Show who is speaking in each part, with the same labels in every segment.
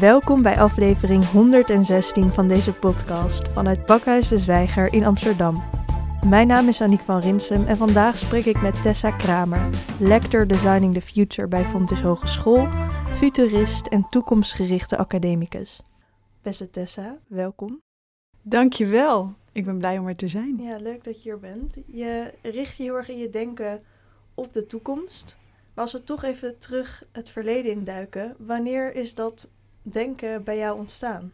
Speaker 1: Welkom bij aflevering 116 van deze podcast vanuit Bakhuis de Zwijger in Amsterdam. Mijn naam is Aniek van Rinsum en vandaag spreek ik met Tessa Kramer, lector Designing the Future bij Fontys Hogeschool, futurist en toekomstgerichte academicus. Beste Tessa, welkom.
Speaker 2: Dankjewel. Ik ben blij om er te zijn.
Speaker 1: Ja, leuk dat je hier bent. Je richt je heel erg in je denken op de toekomst. Maar als we toch even terug het verleden induiken, wanneer is dat denken bij jou ontstaan?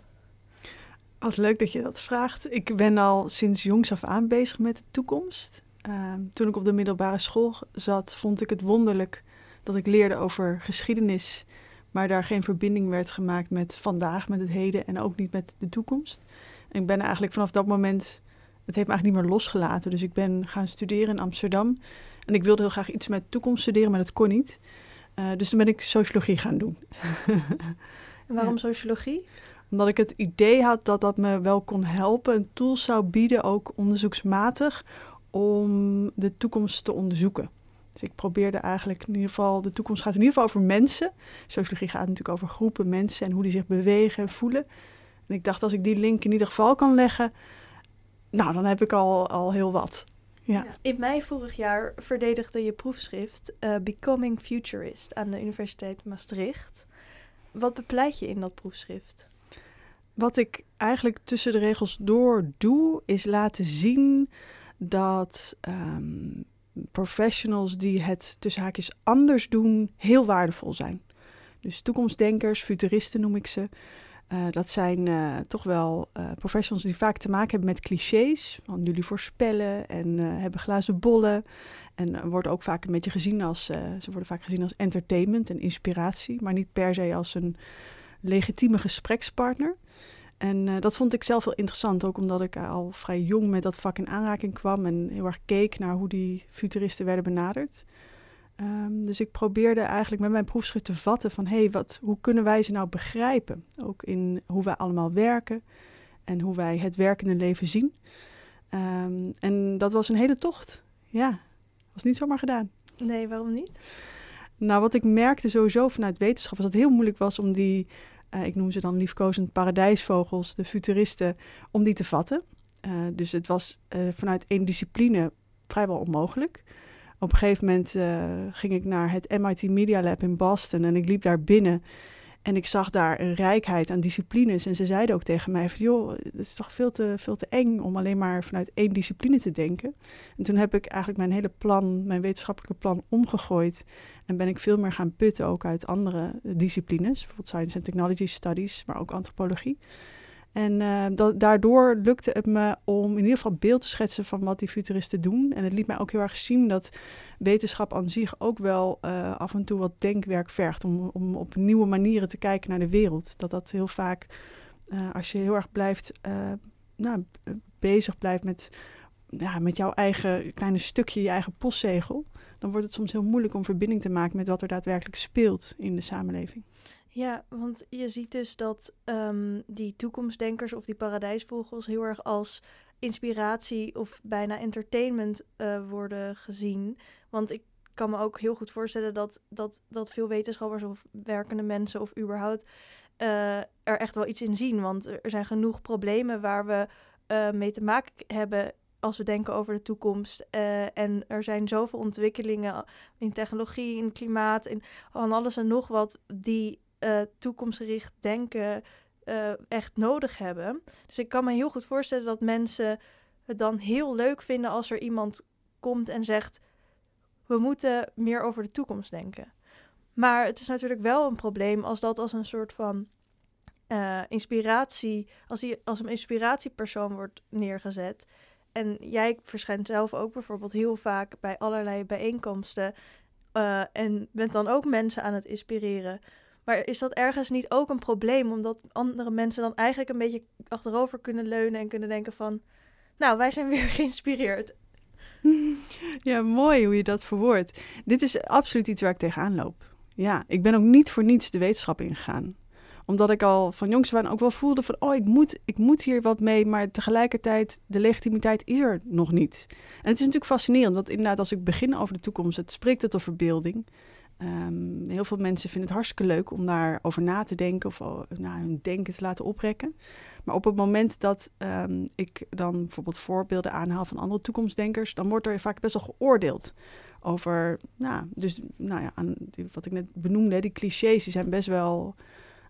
Speaker 2: Wat leuk dat je dat vraagt. Ik ben al sinds jongs af aan bezig met de toekomst. Ehm, toen ik op de middelbare school zat, vond ik het wonderlijk dat ik leerde over geschiedenis, maar daar geen verbinding werd gemaakt met vandaag, met het heden en ook niet met de toekomst. Ik ben eigenlijk vanaf dat moment, het heeft me eigenlijk niet meer losgelaten. Dus ik ben gaan studeren in Amsterdam. En ik wilde heel graag iets met toekomst studeren, maar dat kon niet. Uh, dus toen ben ik sociologie gaan doen.
Speaker 1: en waarom sociologie?
Speaker 2: Omdat ik het idee had dat dat me wel kon helpen, een tool zou bieden, ook onderzoeksmatig, om de toekomst te onderzoeken. Dus ik probeerde eigenlijk in ieder geval, de toekomst gaat in ieder geval over mensen. Sociologie gaat natuurlijk over groepen mensen en hoe die zich bewegen en voelen. En ik dacht, als ik die link in ieder geval kan leggen, nou, dan heb ik al, al heel wat. Ja.
Speaker 1: In mei vorig jaar verdedigde je proefschrift uh, Becoming Futurist aan de Universiteit Maastricht. Wat bepleit je in dat proefschrift?
Speaker 2: Wat ik eigenlijk tussen de regels door doe, is laten zien dat um, professionals die het tussen haakjes anders doen, heel waardevol zijn. Dus toekomstdenkers, futuristen noem ik ze. Uh, dat zijn uh, toch wel uh, professionals die vaak te maken hebben met clichés. Want jullie voorspellen en hebben glazen bollen. En worden ook vaak een beetje gezien als, ze worden vaak gezien als entertainment en inspiratie. Maar niet per se als een legitieme gesprekspartner. En dat vond ik zelf heel interessant, ook omdat ik al vrij jong met dat vak in aanraking kwam. En heel erg keek naar hoe die futuristen werden benaderd. Um, dus ik probeerde eigenlijk met mijn proefschrift te vatten van hé, hey, wat, hoe kunnen wij ze nou begrijpen? Ook in hoe wij allemaal werken en hoe wij het werkende leven zien. Um, en dat was een hele tocht. Ja, was niet zomaar gedaan.
Speaker 1: Nee, waarom niet?
Speaker 2: Nou, wat ik merkte sowieso vanuit wetenschap was dat het heel moeilijk was om die, uh, ik noem ze dan liefkozend paradijsvogels, de futuristen, om die te vatten. Uh, dus het was uh, vanuit één discipline vrijwel onmogelijk op een gegeven moment uh, ging ik naar het MIT Media Lab in Boston en ik liep daar binnen. En ik zag daar een rijkheid aan disciplines. En ze zeiden ook tegen mij van, joh, het is toch veel te, veel te eng om alleen maar vanuit één discipline te denken. En toen heb ik eigenlijk mijn hele plan, mijn wetenschappelijke plan omgegooid. En ben ik veel meer gaan putten ook uit andere disciplines. Bijvoorbeeld Science and Technology Studies, maar ook antropologie. En dat, daardoor lukte het me om in ieder geval beeld te schetsen van wat die futuristen doen. En het liet mij ook heel erg zien dat wetenschap aan zich ook wel uh, af en toe wat denkwerk vergt. Om, om op nieuwe manieren te kijken naar de wereld. Dat dat heel vaak, uh, als je heel erg blijft, nou, bezig blijft met, ja, met jouw eigen kleine stukje, je eigen postzegel. Dan wordt het soms heel moeilijk om verbinding te maken met wat er daadwerkelijk speelt in de samenleving.
Speaker 1: Ja, want je ziet dus dat um, die toekomstdenkers of die paradijsvogels heel erg als inspiratie of bijna entertainment uh, worden gezien. Want ik kan me ook heel goed voorstellen dat, dat, dat veel wetenschappers of werkende mensen of überhaupt uh, er echt wel iets in zien. Want er zijn genoeg problemen waar we uh, mee te maken hebben als we denken over de toekomst. En er zijn zoveel ontwikkelingen in technologie, in klimaat, in van alles en nog wat die uh, toekomstgericht denken uh, echt nodig hebben. Dus ik kan me heel goed voorstellen dat mensen het dan heel leuk vinden als er iemand komt en zegt: We moeten meer over de toekomst denken. Maar het is natuurlijk wel een probleem als dat als een soort van uh, inspiratie, als, die, als een inspiratiepersoon wordt neergezet. En jij verschijnt zelf ook bijvoorbeeld heel vaak bij allerlei bijeenkomsten. En bent dan ook mensen aan het inspireren. Maar is dat ergens niet ook een probleem, omdat andere mensen dan eigenlijk een beetje achterover kunnen leunen en kunnen denken van, nou, wij zijn weer geïnspireerd.
Speaker 2: Ja, mooi hoe je dat verwoordt. Dit is absoluut iets waar ik tegenaan loop. Ja, ik ben ook niet voor niets de wetenschap ingegaan omdat ik al van jongs aan ook wel voelde van, oh, ik moet, ik moet hier wat mee, maar tegelijkertijd, de legitimiteit is er nog niet. En het is natuurlijk fascinerend, want inderdaad, als ik begin over de toekomst, het spreekt het over verbeelding. Ehm, heel veel mensen vinden het hartstikke leuk om daarover na te denken of nou, hun denken te laten oprekken. Maar op het moment dat ehm, ik dan bijvoorbeeld voorbeelden aanhaal van andere toekomstdenkers, dan wordt er vaak best wel geoordeeld over, nou, dus, nou ja, aan, wat ik net benoemde, die clichés, die zijn best wel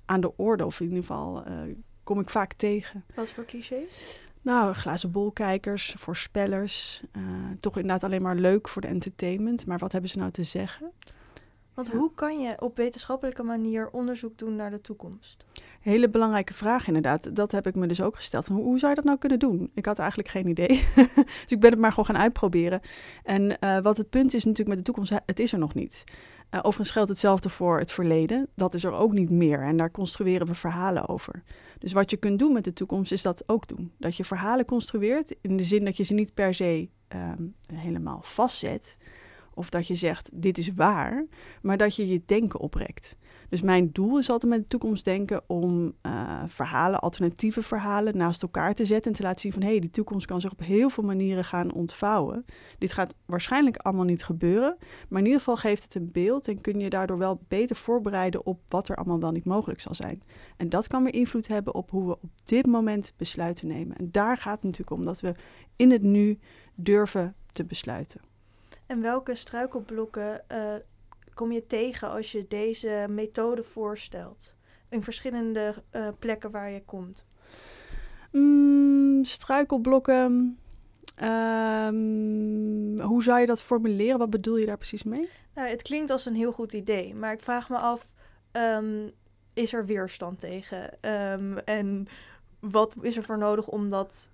Speaker 2: aan de orde. Of in ieder geval uh, kom ik vaak tegen.
Speaker 1: Wat voor clichés?
Speaker 2: Nou, glazen bolkijkers, voorspellers. Uh, toch inderdaad alleen maar leuk voor de entertainment. Maar wat hebben ze nou te zeggen?
Speaker 1: Want hoe kan je op wetenschappelijke manier onderzoek doen naar de toekomst?
Speaker 2: Hele belangrijke vraag inderdaad. Dat heb ik me dus ook gesteld. Hoe, hoe zou je dat nou kunnen doen? Ik had eigenlijk geen idee. dus ik ben het maar gewoon gaan uitproberen. En uh, wat het punt is natuurlijk met de toekomst, het is er nog niet. Uh, overigens geldt hetzelfde voor het verleden. Dat is er ook niet meer en daar construeren we verhalen over. Dus wat je kunt doen met de toekomst is dat ook doen. Dat je verhalen construeert in de zin dat je ze niet per se um, helemaal vastzet, of dat je zegt, dit is waar, maar dat je je denken oprekt. Dus mijn doel is altijd met de toekomst denken om uh, verhalen, alternatieve verhalen naast elkaar te zetten en te laten zien van hé, hey, die toekomst kan zich op heel veel manieren gaan ontvouwen. Dit gaat waarschijnlijk allemaal niet gebeuren, maar in ieder geval geeft het een beeld en kun je daardoor wel beter voorbereiden op wat er allemaal wel niet mogelijk zal zijn. En dat kan weer invloed hebben op hoe we op dit moment besluiten nemen. En daar gaat het natuurlijk om dat we in het nu durven te besluiten.
Speaker 1: En welke struikelblokken uh, kom je tegen als je deze methode voorstelt? In verschillende uh, plekken waar je komt.
Speaker 2: Mm, struikelblokken. Um, hoe zou je dat formuleren? Wat bedoel je daar precies mee?
Speaker 1: Nou, het klinkt als een heel goed idee, maar ik vraag me af: um, is er weerstand tegen? Um, en wat is er voor nodig om dat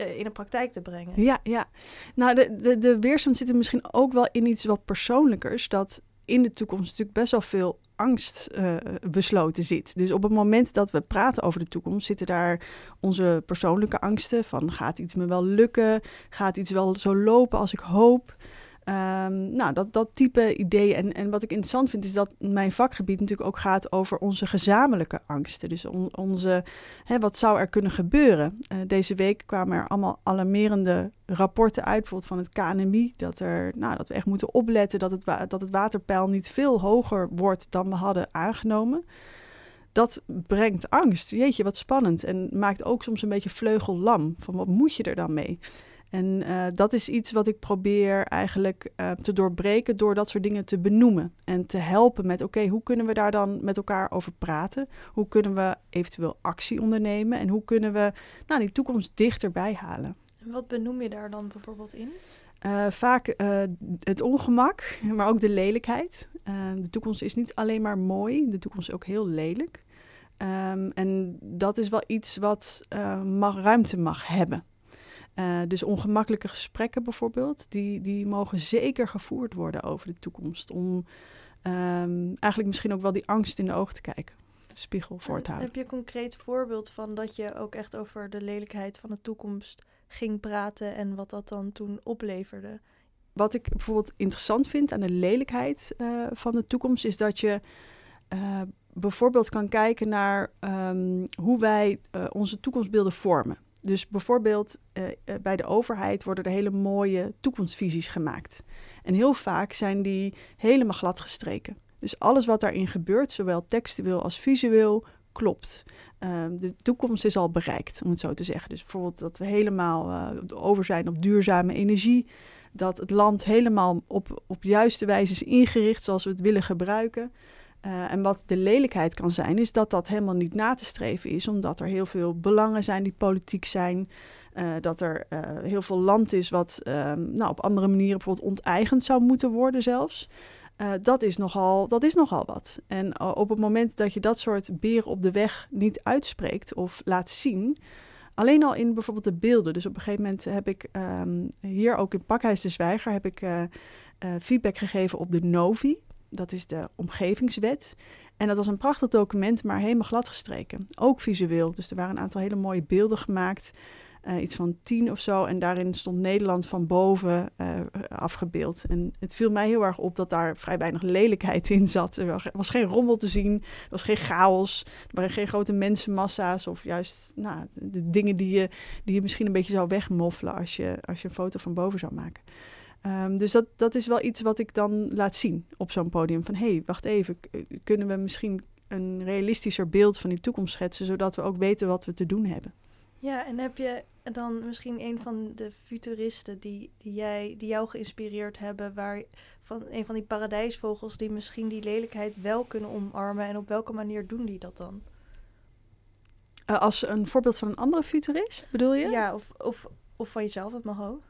Speaker 1: in de praktijk te brengen?
Speaker 2: Ja, ja. Nou, de, de, de weerstand zit er misschien ook wel in iets wat persoonlijkers. Dat in de toekomst natuurlijk best wel veel angst uh, besloten zit. Dus op het moment dat we praten over de toekomst, zitten daar onze persoonlijke angsten van gaat iets me wel lukken? Gaat iets wel zo lopen als ik hoop? Um, nou, dat, dat type ideeën. En, en wat ik interessant vind, is dat mijn vakgebied natuurlijk ook gaat over onze gezamenlijke angsten. Dus on, onze, hè, wat zou er kunnen gebeuren? Uh, deze week kwamen er allemaal alarmerende rapporten uit, bijvoorbeeld van het KNMI, dat, er, nou, dat we echt moeten opletten dat het, dat het waterpeil niet veel hoger wordt dan we hadden aangenomen. Dat brengt angst. Jeetje, wat spannend. En maakt ook soms een beetje vleugellam. Van wat moet je er dan mee? En uh, dat is iets wat ik probeer eigenlijk uh, te doorbreken door dat soort dingen te benoemen. En te helpen met, oké, okay, hoe kunnen we daar dan met elkaar over praten? Hoe kunnen we eventueel actie ondernemen? En hoe kunnen we nou, die toekomst dichterbij halen?
Speaker 1: En wat benoem je daar dan bijvoorbeeld in?
Speaker 2: Uh, vaak het ongemak, maar ook de lelijkheid. de toekomst is niet alleen maar mooi, de toekomst is ook heel lelijk. Um, en dat is wel iets wat mag, ruimte mag hebben. Uh, dus ongemakkelijke gesprekken bijvoorbeeld, die, die mogen zeker gevoerd worden over de toekomst. Om um, eigenlijk misschien ook wel die angst in de ogen te kijken. De spiegel voor te houden.
Speaker 1: Heb je een concreet voorbeeld van dat je ook echt over de lelijkheid van de toekomst ging praten en wat dat dan toen opleverde?
Speaker 2: Wat ik bijvoorbeeld interessant vind aan de lelijkheid uh, van de toekomst is dat je uh, bijvoorbeeld kan kijken naar um, hoe wij onze toekomstbeelden vormen. Dus bijvoorbeeld uh, bij de overheid worden er hele mooie toekomstvisies gemaakt. En heel vaak zijn die helemaal glad gestreken. Dus alles wat daarin gebeurt, zowel textueel als visueel, klopt. Uh, de toekomst is al bereikt, om het zo te zeggen. Dus bijvoorbeeld dat we helemaal uh, over zijn op duurzame energie. Dat het land helemaal op, op juiste wijze is ingericht zoals we het willen gebruiken. Uh, en wat de lelijkheid kan zijn, is dat dat helemaal niet na te streven is, omdat er heel veel belangen zijn die politiek zijn. Uh, dat er uh, heel veel land is wat ehm, nou, op andere manieren bijvoorbeeld onteigend zou moeten worden zelfs. dat, is nogal, dat is nogal wat. En op het moment dat je dat soort beren op de weg niet uitspreekt of laat zien, alleen al in bijvoorbeeld de beelden. Dus op een gegeven moment heb ik um, hier ook in Pakhuis de Zwijger heb ik, feedback gegeven op de Novi. Dat is de omgevingswet. En dat was een prachtig document, maar helemaal gladgestreken. Ook visueel. Dus er waren een aantal hele mooie beelden gemaakt. Uh, iets van tien of zo. En daarin stond Nederland van boven uh, afgebeeld. En het viel mij heel erg op dat daar vrij weinig lelijkheid in zat. Er was geen rommel te zien. Er was geen chaos. Er waren geen grote mensenmassa's. Of juist nou, de dingen die je, die je misschien een beetje zou wegmoffelen als je, als je een foto van boven zou maken. Ehm, dus dat, dat is wel iets wat ik dan laat zien op zo'n podium. Van hé, hey, wacht even, kunnen we misschien een realistischer beeld van die toekomst schetsen, zodat we ook weten wat we te doen hebben.
Speaker 1: Ja, en heb je dan misschien een van de futuristen die, die, jij, die jou geïnspireerd hebben, waar van een van die paradijsvogels die misschien die lelijkheid wel kunnen omarmen en op welke manier doen die dat dan?
Speaker 2: Uh, als een voorbeeld van een andere futurist, bedoel je?
Speaker 1: Ja, of, of, of van jezelf, het mag ook.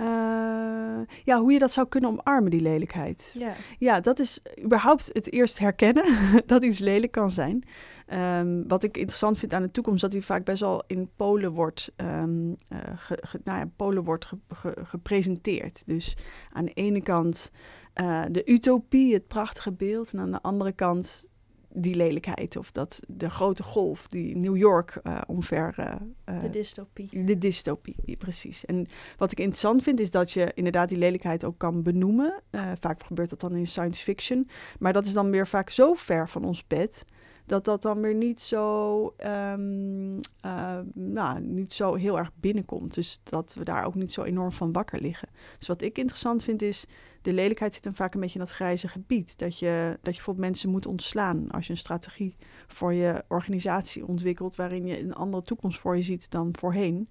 Speaker 2: Uh, ja, hoe je dat zou kunnen omarmen, die lelijkheid.
Speaker 1: Ja,
Speaker 2: ja dat is überhaupt het eerst herkennen dat iets lelijk kan zijn. Um, wat ik interessant vind aan de toekomst, dat die vaak best wel in polen wordt, um, uh, ge, ge, nou ja, polen wordt ge, gepresenteerd. Dus aan de ene kant uh, de utopie, het prachtige beeld, en aan de andere kant die lelijkheid of dat de grote golf die New York uh, omver.
Speaker 1: Uh, de dystopie.
Speaker 2: De dystopie, precies. En wat ik interessant vind is dat je inderdaad die lelijkheid ook kan benoemen. Uh, vaak gebeurt dat dan in science fiction, maar dat is dan weer vaak zo ver van ons bed dat dat dan weer niet zo, um, uh, nou, niet zo heel erg binnenkomt. Dus dat we daar ook niet zo enorm van wakker liggen. Dus wat ik interessant vind is, de lelijkheid zit dan vaak een beetje in dat grijze gebied. Dat je, dat je bijvoorbeeld mensen moet ontslaan als je een strategie voor je organisatie ontwikkelt, waarin je een andere toekomst voor je ziet dan voorheen.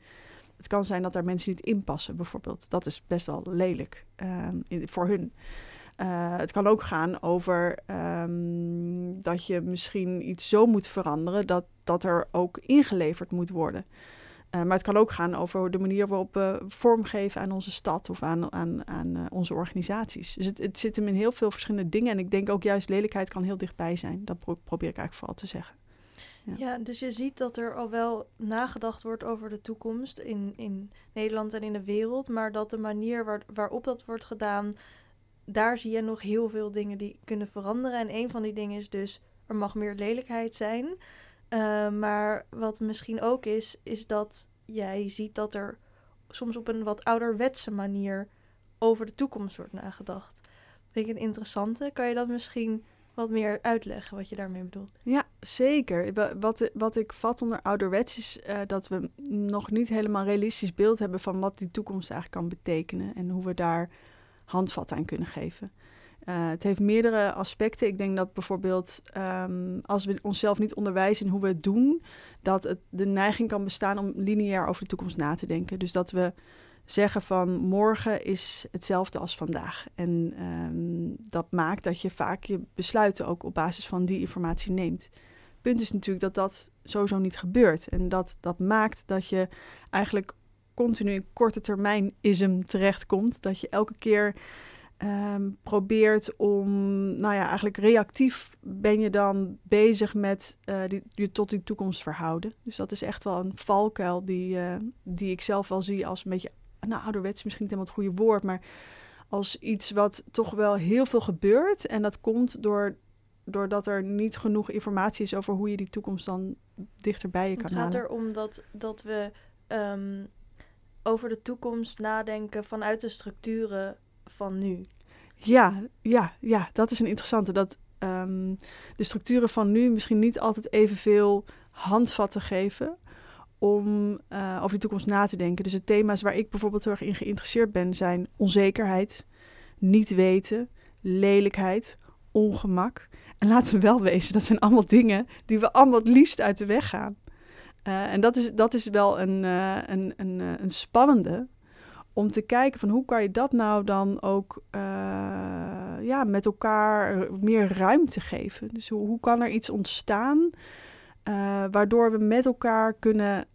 Speaker 2: Het kan zijn dat daar mensen niet inpassen, bijvoorbeeld. Dat is best wel lelijk um, in, voor hun. Uh, het kan ook gaan over um, dat je misschien iets zo moet veranderen dat, dat er ook ingeleverd moet worden. Uh, maar het kan ook gaan over de manier waarop we vormgeven aan onze stad of aan, aan, aan uh, onze organisaties. Dus het, zit hem in heel veel verschillende dingen. En ik denk ook juist lelijkheid kan heel dichtbij zijn. Dat pro probeer ik eigenlijk vooral te zeggen.
Speaker 1: Ja. ja. dus je ziet dat er al wel nagedacht wordt over de toekomst in, in Nederland en in de wereld. Maar dat de manier waar, waarop dat wordt gedaan, daar zie je nog heel veel dingen die kunnen veranderen. En een van die dingen is dus, er mag meer lelijkheid zijn. Uh, maar wat misschien ook is, is dat jij ziet dat er soms op een wat ouderwetse manier over de toekomst wordt nagedacht. Vind ik een interessante. Kan je dat misschien wat meer uitleggen wat je daarmee bedoelt?
Speaker 2: Ja, zeker. Wat, wat ik vat onder ouderwets is uh, dat we nog niet helemaal realistisch beeld hebben van wat die toekomst eigenlijk kan betekenen en hoe we daar handvat aan kunnen geven. Uh, het heeft meerdere aspecten. Ik denk dat bijvoorbeeld um, als we onszelf niet onderwijzen in hoe we het doen, dat het de neiging kan bestaan om lineair over de toekomst na te denken. Dus dat we zeggen van morgen is hetzelfde als vandaag. En um, dat maakt dat je vaak je besluiten ook op basis van die informatie neemt. Het punt is natuurlijk dat dat sowieso niet gebeurt. En dat, dat maakt dat je eigenlijk continu in korte termijn ism terechtkomt. Dat je elke keer um, probeert om, nou ja, eigenlijk reactief ben je dan bezig met uh, die, je tot die toekomst verhouden. Dus dat is echt wel een valkuil die, uh, die ik zelf wel zie als een beetje, nou ouderwets misschien niet helemaal het goede woord, maar als iets wat toch wel heel veel gebeurt. En dat komt door, doordat er niet genoeg informatie is over hoe je die toekomst dan dichterbij je kan halen.
Speaker 1: Het gaat erom dat, dat we um, over de toekomst nadenken vanuit de structuren van nu.
Speaker 2: Ja, ja, ja, dat is een interessante. Dat um, de structuren van nu misschien niet altijd evenveel handvatten geven om uh, over de toekomst na te denken. Dus de thema's waar ik bijvoorbeeld heel erg in geïnteresseerd ben zijn onzekerheid, niet weten, lelijkheid, ongemak. En laten we wel wezen, dat zijn allemaal dingen die we allemaal het liefst uit de weg gaan. Uh, en dat is, dat is wel een, uh, een, een, een spannende, om te kijken van hoe kan je dat nou dan ook ja, met elkaar meer ruimte geven. Dus hoe, hoe kan er iets ontstaan waardoor we met elkaar kunnen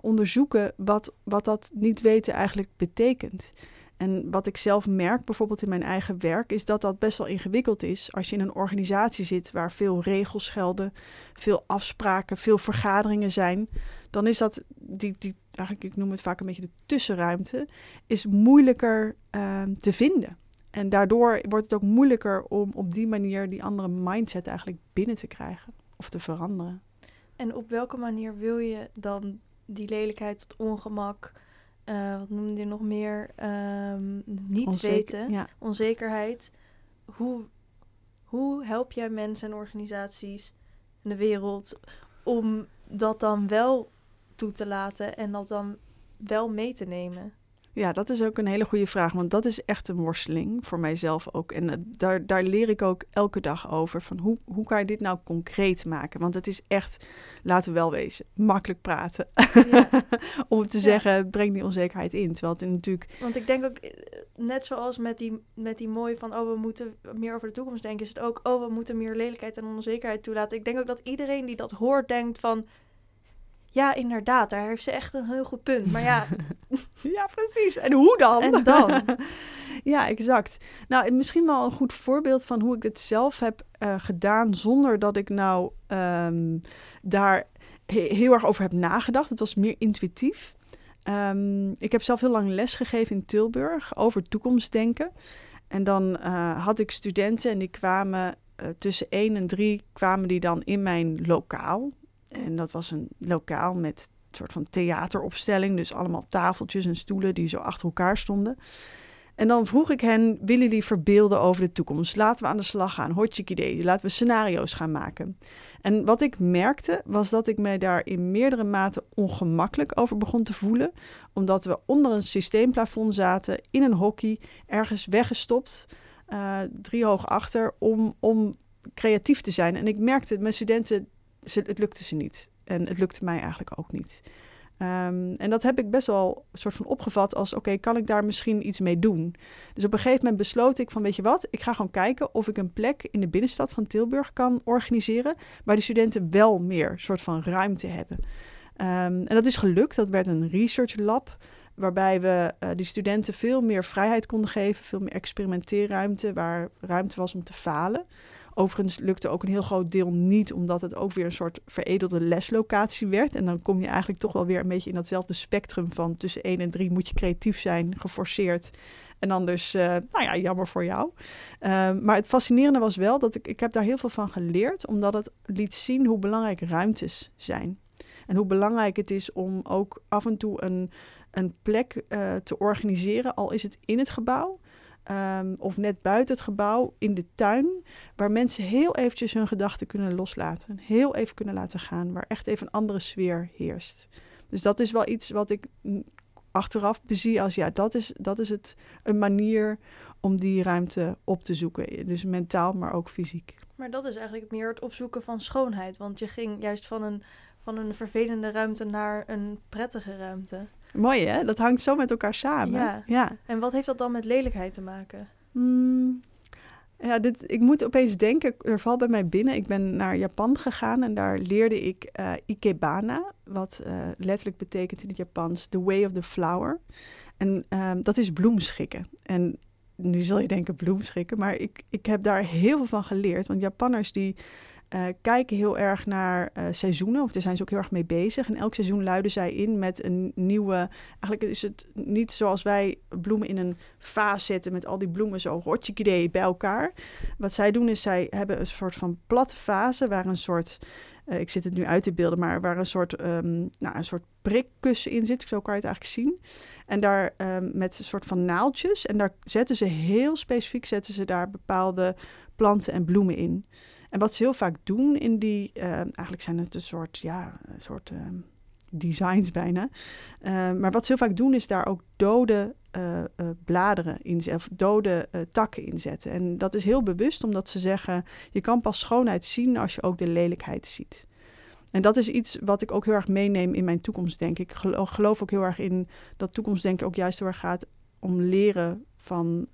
Speaker 2: onderzoeken wat, wat dat niet weten eigenlijk betekent. En wat ik zelf merk, bijvoorbeeld in mijn eigen werk, is dat dat best wel ingewikkeld is als je in een organisatie zit waar veel regels gelden, veel afspraken, veel vergaderingen zijn. Dan is dat, die, die, eigenlijk, ik noem het vaak een beetje de tussenruimte, is moeilijker uh, te vinden. En daardoor wordt het ook moeilijker om op die manier die andere mindset eigenlijk binnen te krijgen of te veranderen.
Speaker 1: En op welke manier wil je dan die lelijkheid, het ongemak, uh, wat noemde je nog meer? Um, niet Onzeker, weten, ja. onzekerheid. Hoe, hoe help jij mensen en organisaties in de wereld om dat dan wel toe te laten en dat dan wel mee te nemen?
Speaker 2: Ja, dat is ook een hele goede vraag, want dat is echt een worsteling voor mijzelf ook. En eh, daar, daar leer ik ook elke dag over, van hoe, hoe kan je dit nou concreet maken? Want het is echt, laten we wel wezen, makkelijk praten. Ja. Om te zeggen, breng die onzekerheid in. Terwijl het natuurlijk...
Speaker 1: Want ik denk ook, eh, net zoals met die, met die mooi van, oh, we moeten meer over de toekomst denken, is het ook, oh, we moeten meer lelijkheid en onzekerheid toelaten. Ik denk ook dat iedereen die dat hoort, denkt van ja, inderdaad, daar heeft ze echt een heel goed punt. Maar ja.
Speaker 2: ja, precies. En hoe dan?
Speaker 1: En dan?
Speaker 2: ja, exact. Nou, misschien wel een goed voorbeeld van hoe ik dit zelf heb uh, gedaan zonder dat ik nou um, daar heel erg over heb nagedacht. Het was meer intuïtief. Um, ik heb zelf heel lang les gegeven in Tilburg over toekomstdenken. En dan uh, had ik studenten en die kwamen uh, tussen 1 en 3 kwamen die dan in mijn lokaal. En dat was een lokaal met een soort van theateropstelling. Dus allemaal tafeltjes en stoelen die zo achter elkaar stonden. En dan vroeg ik hen, willen jullie verbeelden over de toekomst? Laten we aan de slag gaan. Hotje idee. Laten we scenario's gaan maken. En wat ik merkte, was dat ik mij daar in meerdere maten ongemakkelijk over begon te voelen. Omdat we onder een systeemplafond zaten, in een hockey, ergens weggestopt, uh, drie hoog achter, om, om creatief te zijn. En ik merkte, mijn studenten het lukte ze niet. En het lukte mij eigenlijk ook niet. Um, en dat heb ik best wel een soort van opgevat als: oké, kan ik daar misschien iets mee doen? Dus op een gegeven moment besloot ik van: weet je wat, ik ga gewoon kijken of ik een plek in de binnenstad van Tilburg kan organiseren. waar de studenten wel meer soort van ruimte hebben. Um, en dat is gelukt. Dat werd een research lab. Waarbij we uh, die studenten veel meer vrijheid konden geven, veel meer experimenteerruimte, waar ruimte was om te falen. Overigens lukte ook een heel groot deel niet, omdat het ook weer een soort veredelde leslocatie werd. En dan kom je eigenlijk toch wel weer een beetje in datzelfde spectrum van tussen 1 en 3 moet je creatief zijn, geforceerd. En anders, uh, nou ja, jammer voor jou. Uh, maar het fascinerende was wel dat ik, ik heb daar heel veel van geleerd, omdat het liet zien hoe belangrijk ruimtes zijn. En hoe belangrijk het is om ook af en toe een, een plek uh, te organiseren, al is het in het gebouw. Um, of net buiten het gebouw in de tuin, waar mensen heel eventjes hun gedachten kunnen loslaten. Heel even kunnen laten gaan, waar echt even een andere sfeer heerst. Dus dat is wel iets wat ik achteraf bezie als ja, dat is, dat is het, een manier om die ruimte op te zoeken. Dus mentaal, maar ook fysiek.
Speaker 1: Maar dat is eigenlijk meer het opzoeken van schoonheid. Want je ging juist van een, van een vervelende ruimte naar een prettige ruimte.
Speaker 2: Mooi hè? Dat hangt zo met elkaar samen.
Speaker 1: Ja.
Speaker 2: ja.
Speaker 1: En wat heeft dat dan met lelijkheid te maken?
Speaker 2: Mm, ja, dit, ik moet opeens denken, er valt bij mij binnen. Ik ben naar Japan gegaan en daar leerde ik uh, Ikebana, wat uh, letterlijk betekent in het Japans The Way of the Flower. En um, dat is bloemschikken. En nu zul je denken bloemschikken, maar ik, ik heb daar heel veel van geleerd. Want Japanners die uh, kijken heel erg naar uh, seizoenen, of daar zijn ze ook heel erg mee bezig. En elk seizoen luiden zij in met een nieuwe. Eigenlijk is het niet zoals wij bloemen in een vaas zetten met al die bloemen zo idee bij elkaar. Wat zij doen is zij hebben een soort van platte fase waar een soort. Uh, ik zit het nu uit te beelden, maar waar een soort, um, nou, een soort prikkussen in zit. Zo kan je het eigenlijk zien. En daar um, met een soort van naaldjes. En daar zetten ze heel specifiek zetten ze daar bepaalde planten en bloemen in. En wat ze heel vaak doen in die, uh, eigenlijk zijn het een soort, ja, een soort uh, designs bijna. Uh, maar wat ze heel vaak doen is daar ook dode bladeren in, of dode takken inzetten. En dat is heel bewust omdat ze zeggen, je kan pas schoonheid zien als je ook de lelijkheid ziet. En dat is iets wat ik ook heel erg meeneem in mijn toekomstdenken. Ik geloof ook heel erg in dat toekomstdenken ook juist heel erg gaat om leren van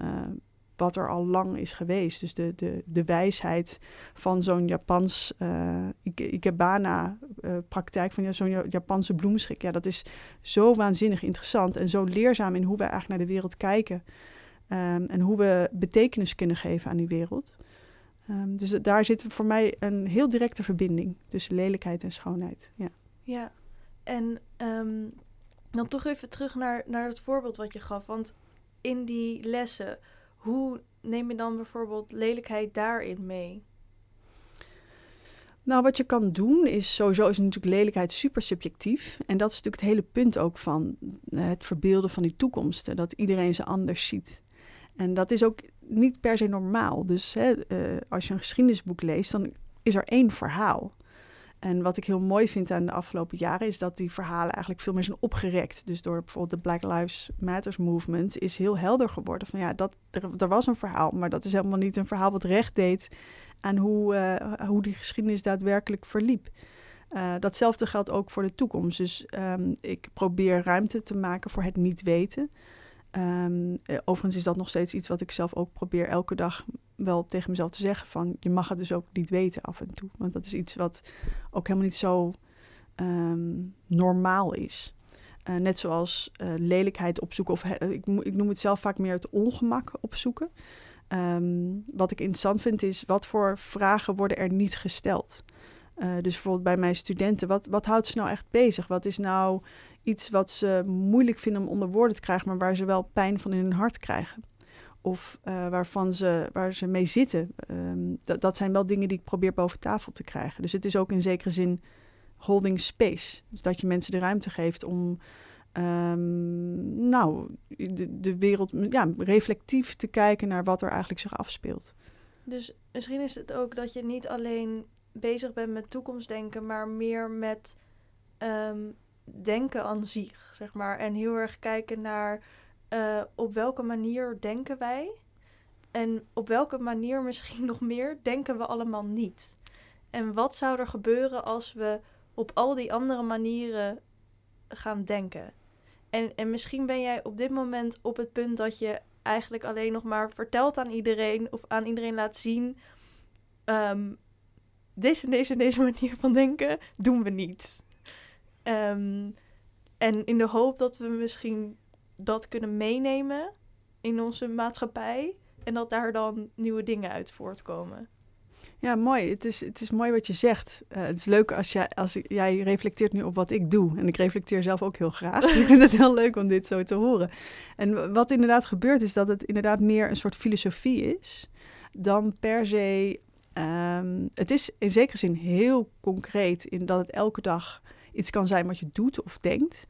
Speaker 2: wat er al lang is geweest. Dus de, de, de wijsheid van zo'n Japans uh, Ikebana-praktijk, uh, van ja, zo'n Japanse bloemschik. Ja, dat is zo waanzinnig interessant en zo leerzaam in hoe wij eigenlijk naar de wereld kijken. Um, en hoe we betekenis kunnen geven aan die wereld. Um, dus daar zit voor mij een heel directe verbinding tussen lelijkheid en schoonheid. Ja,
Speaker 1: ja. en um, dan toch even terug naar, naar het voorbeeld wat je gaf. Want in die lessen, hoe neem je dan bijvoorbeeld lelijkheid daarin mee?
Speaker 2: Nou, wat je kan doen is sowieso is natuurlijk lelijkheid super subjectief. En dat is natuurlijk het hele punt ook van eh, het verbeelden van die toekomsten. Dat iedereen ze anders ziet. En dat is ook niet per se normaal. Dus hè, uh, als je een geschiedenisboek leest, dan is er één verhaal. En wat ik heel mooi vind aan de afgelopen jaren is dat die verhalen eigenlijk veel meer zijn opgerekt. Dus door bijvoorbeeld de Black Lives Matters movement is heel helder geworden van ja, dat, er, was een verhaal, maar dat is helemaal niet een verhaal wat recht deed aan hoe, uh, hoe die geschiedenis daadwerkelijk verliep. Uh, datzelfde geldt ook voor de toekomst. Dus um, ik probeer ruimte te maken voor het niet weten. Um, overigens is dat nog steeds iets wat ik zelf ook probeer elke dag wel tegen mezelf te zeggen van je mag het dus ook niet weten af en toe. Want dat is iets wat ook helemaal niet zo um, normaal is. Uh, net zoals uh, lelijkheid opzoeken, of ik, ik, noem het zelf vaak meer het ongemak opzoeken. Um, wat ik interessant vind is, wat voor vragen worden er niet gesteld? Dus bijvoorbeeld bij mijn studenten, wat, wat houdt ze nou echt bezig? Wat is nou iets wat ze moeilijk vinden om onder woorden te krijgen, maar waar ze wel pijn van in hun hart krijgen? Of uh, waarvan ze, waar ze mee zitten. Um, dat, dat zijn wel dingen die ik probeer boven tafel te krijgen. Dus het is ook in zekere zin holding space. Dus dat je mensen de ruimte geeft om um, nou, de, de wereld ja, reflectief te kijken naar wat er eigenlijk zich afspeelt.
Speaker 1: Dus misschien is het ook dat je niet alleen bezig bent met toekomstdenken, maar meer met um, denken aan zich, zeg maar. En heel erg kijken naar uh, op welke manier denken wij. En op welke manier misschien nog meer denken we allemaal niet. En wat zou er gebeuren als we op al die andere manieren gaan denken? En, en misschien ben jij op dit moment op het punt dat je eigenlijk alleen nog maar vertelt aan iedereen of aan iedereen laat zien. Um, deze, deze, deze manier van denken doen we niet. Um, en in de hoop dat we misschien dat kunnen meenemen in onze maatschappij. En dat daar dan nieuwe dingen uit voortkomen.
Speaker 2: Ja, mooi. Het is, het is mooi wat je zegt. Uh, het is leuk als, jij, als jij reflecteert nu op wat ik doe. En ik reflecteer zelf ook heel graag. ik vind het heel leuk om dit zo te horen. En wat inderdaad gebeurt is dat het inderdaad meer een soort filosofie is. Dan per se... Um, het is in zekere zin heel concreet in dat het elke dag iets kan zijn wat je doet of denkt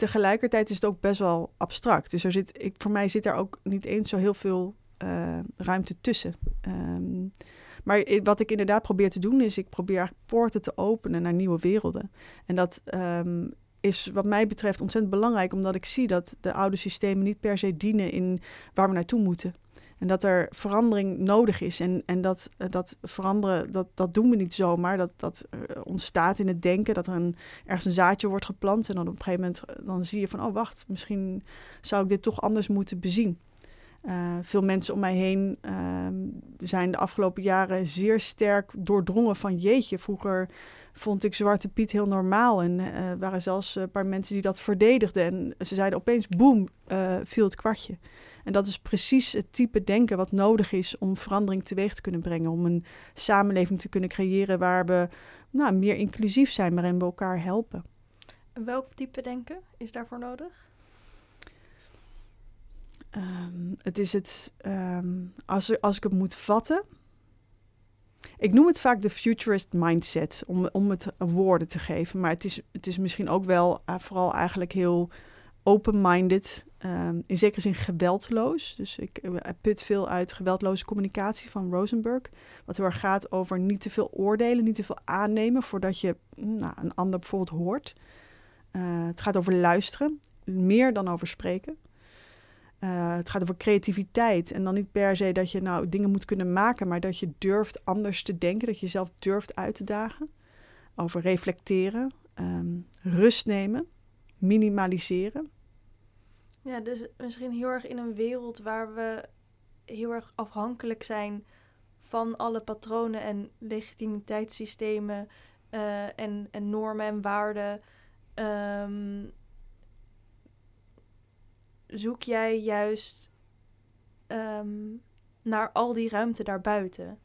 Speaker 2: tegelijkertijd is het ook best wel abstract. Dus er zit, ik, voor mij zit er ook niet eens zo heel veel uh, ruimte tussen. Um, maar wat ik inderdaad probeer te doen, is ik probeer poorten te openen naar nieuwe werelden. En dat um, is wat mij betreft ontzettend belangrijk, omdat ik zie dat de oude systemen niet per se dienen in waar we naartoe moeten. En dat er verandering nodig is. En, en dat, eh, dat veranderen, dat, dat doen we niet zomaar. Dat, dat uh, ontstaat in het denken, dat er een, ergens een zaadje wordt geplant. En dan op een gegeven moment eh, dan zie je van, oh wacht, misschien zou ik dit toch anders moeten bezien. Veel mensen om mij heen uh, zijn de afgelopen jaren zeer sterk doordrongen van jeetje, vroeger vond ik Zwarte Piet heel normaal. En er waren zelfs een paar mensen die dat verdedigden. En ze zeiden opeens, boem, viel het kwartje. En dat is precies het type denken wat nodig is om verandering teweeg te kunnen brengen. Om een samenleving te kunnen creëren waar we nou, meer inclusief zijn, waarin we elkaar helpen.
Speaker 1: En welk type denken is daarvoor nodig?
Speaker 2: Um, het is het, um, als, als ik het moet vatten. Ik noem het vaak de futurist mindset, om, om het woorden te geven. Maar het is, het is misschien ook wel uh, vooral eigenlijk heel open-minded, um, in zekere zin geweldloos. Dus ik uh, put veel uit geweldloze communicatie van Rosenberg. Wat heel gaat over niet te veel oordelen, niet te veel aannemen voordat je nou, een ander bijvoorbeeld hoort. Uh, het gaat over luisteren, meer dan over spreken. Uh, het gaat over creativiteit. En dan niet per se dat je nou dingen moet kunnen maken, maar dat je durft anders te denken, dat je jezelf durft uit te dagen. Over reflecteren, um, rust nemen minimaliseren.
Speaker 1: Ja, dus misschien heel erg in een wereld waar we heel erg afhankelijk zijn van alle patronen en legitimiteitssystemen uh, en, en, normen en waarden. Um, zoek jij juist um, naar al die ruimte daarbuiten?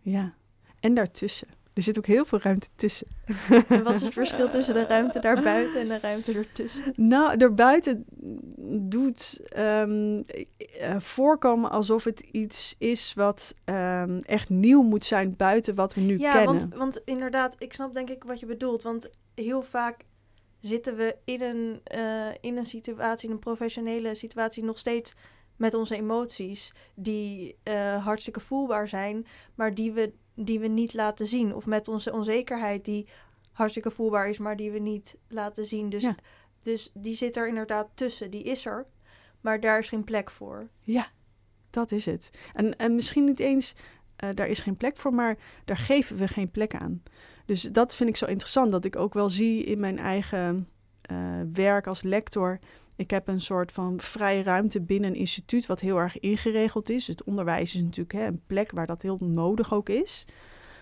Speaker 2: Ja, en daartussen. Er zit ook heel veel ruimte tussen.
Speaker 1: En wat is het verschil tussen de ruimte daarbuiten en de ruimte ertussen?
Speaker 2: Nou, daarbuiten doet um, voorkomen alsof het iets is wat um, echt nieuw moet zijn buiten wat we nu
Speaker 1: ja,
Speaker 2: kennen.
Speaker 1: Want, want inderdaad, ik snap denk ik wat je bedoelt. Want heel vaak zitten we in een, uh, in een situatie, in een professionele situatie, nog steeds met onze emoties, die uh, hartstikke voelbaar zijn, maar die we die we niet laten zien. Of met onze onzekerheid die hartstikke voelbaar is, maar die we niet laten zien. Dus,
Speaker 2: Ja.
Speaker 1: dus die zit er inderdaad tussen. Die is er, maar daar is geen plek voor.
Speaker 2: Ja, dat is het. En, en misschien niet eens, eh, daar is geen plek voor, maar daar geven we geen plek aan. Dus dat vind ik zo interessant, dat ik ook wel zie in mijn eigen eh, werk als lector. Ik heb een soort van vrije ruimte binnen een instituut wat heel erg ingeregeld is. Het onderwijs is natuurlijk hè, een plek waar dat heel nodig ook is.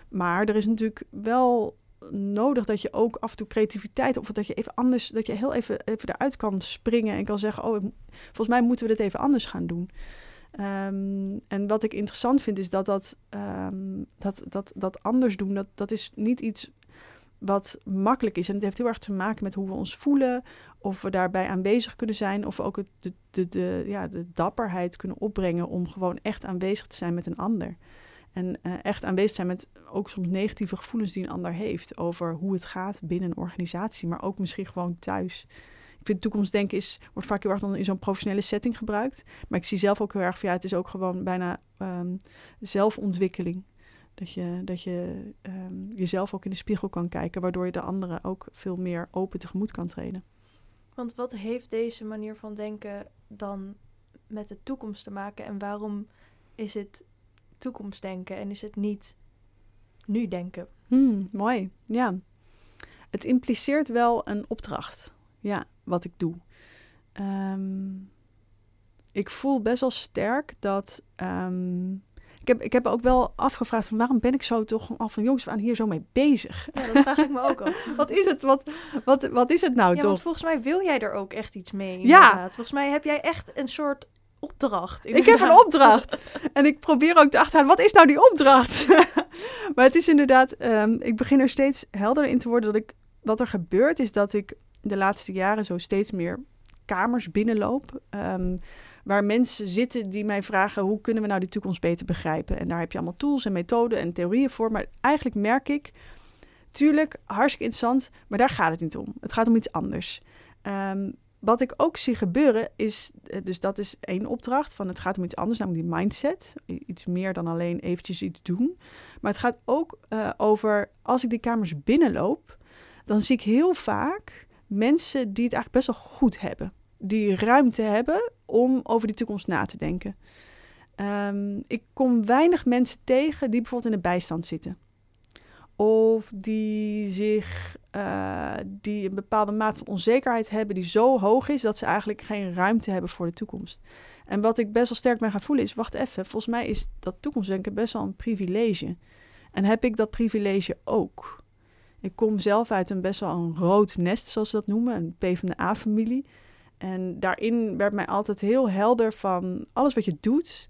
Speaker 2: Maar er is natuurlijk wel nodig dat je ook af en toe creativiteit of dat je even anders, dat je heel even, even eruit kan springen en kan zeggen: Oh, volgens mij moeten we dit even anders gaan doen. Ehm, en wat ik interessant vind is dat dat, ehm, dat, dat, dat anders doen, dat, dat is niet iets wat makkelijk is. En het heeft heel erg te maken met hoe we ons voelen, of we daarbij aanwezig kunnen zijn, of we ook het, de, de, de, ja, de dapperheid kunnen opbrengen om gewoon echt aanwezig te zijn met een ander. En eh, echt aanwezig zijn met ook soms negatieve gevoelens die een ander heeft over hoe het gaat binnen een organisatie, maar ook misschien gewoon thuis. Ik vind toekomstdenken is, wordt vaak heel erg dan in zo'n professionele setting gebruikt. Maar ik zie zelf ook heel erg van ja, het is ook gewoon bijna ehm, zelfontwikkeling. Dat je, dat je ehm, jezelf ook in de spiegel kan kijken, waardoor je de anderen ook veel meer open tegemoet kan treden.
Speaker 1: Want wat heeft deze manier van denken dan met de toekomst te maken? En waarom is het toekomstdenken en is het niet nu denken?
Speaker 2: Hmm, mooi, ja. Het impliceert wel een opdracht, ja, wat ik doe. Ehm, ik voel best wel sterk dat. ehm, ik, heb, ik heb ook wel afgevraagd van waarom ben ik zo toch al van jongs aan hier zo mee bezig?
Speaker 1: Ja, dat vraag ik me ook af.
Speaker 2: Wat is het? Wat, wat, wat is het nou
Speaker 1: Ja,
Speaker 2: toch?
Speaker 1: want volgens mij wil jij er ook echt iets mee.
Speaker 2: Ja.
Speaker 1: inderdaad. Volgens mij heb jij echt een soort opdracht.
Speaker 2: Ik heb een opdracht. En ik probeer ook te achterhalen, wat is nou die opdracht? maar het is inderdaad, ehm, ik begin er steeds helderder in te worden dat ik, wat er gebeurt is dat ik de laatste jaren zo steeds meer kamers binnenloop. ehm, waar mensen zitten die mij vragen, hoe kunnen we nou die toekomst beter begrijpen? En daar heb je allemaal tools en methoden en theorieën voor. Maar eigenlijk merk ik, tuurlijk, hartstikke interessant, maar daar gaat het niet om. Het gaat om iets anders. Ehm, wat ik ook zie gebeuren is, eh, dus dat is één opdracht van het gaat om iets anders, namelijk die mindset. Iets meer dan alleen eventjes iets doen. Maar het gaat ook eh, over, als ik die kamers binnenloop, dan zie ik heel vaak mensen die het eigenlijk best wel goed hebben. Die ruimte hebben om over die toekomst na te denken. Ehm, ik kom weinig mensen tegen die bijvoorbeeld in de bijstand zitten. Of die zich eh, die een bepaalde mate van onzekerheid hebben die zo hoog is dat ze eigenlijk geen ruimte hebben voor de toekomst. En wat ik best wel sterk ben gaan voelen is, wacht even, volgens mij is dat toekomstdenken best wel een privilege. En heb ik dat privilege ook? Ik kom zelf uit een best wel een rood nest, zoals ze dat noemen, een PvdA-familie. En daarin werd mij altijd heel helder van alles wat je doet,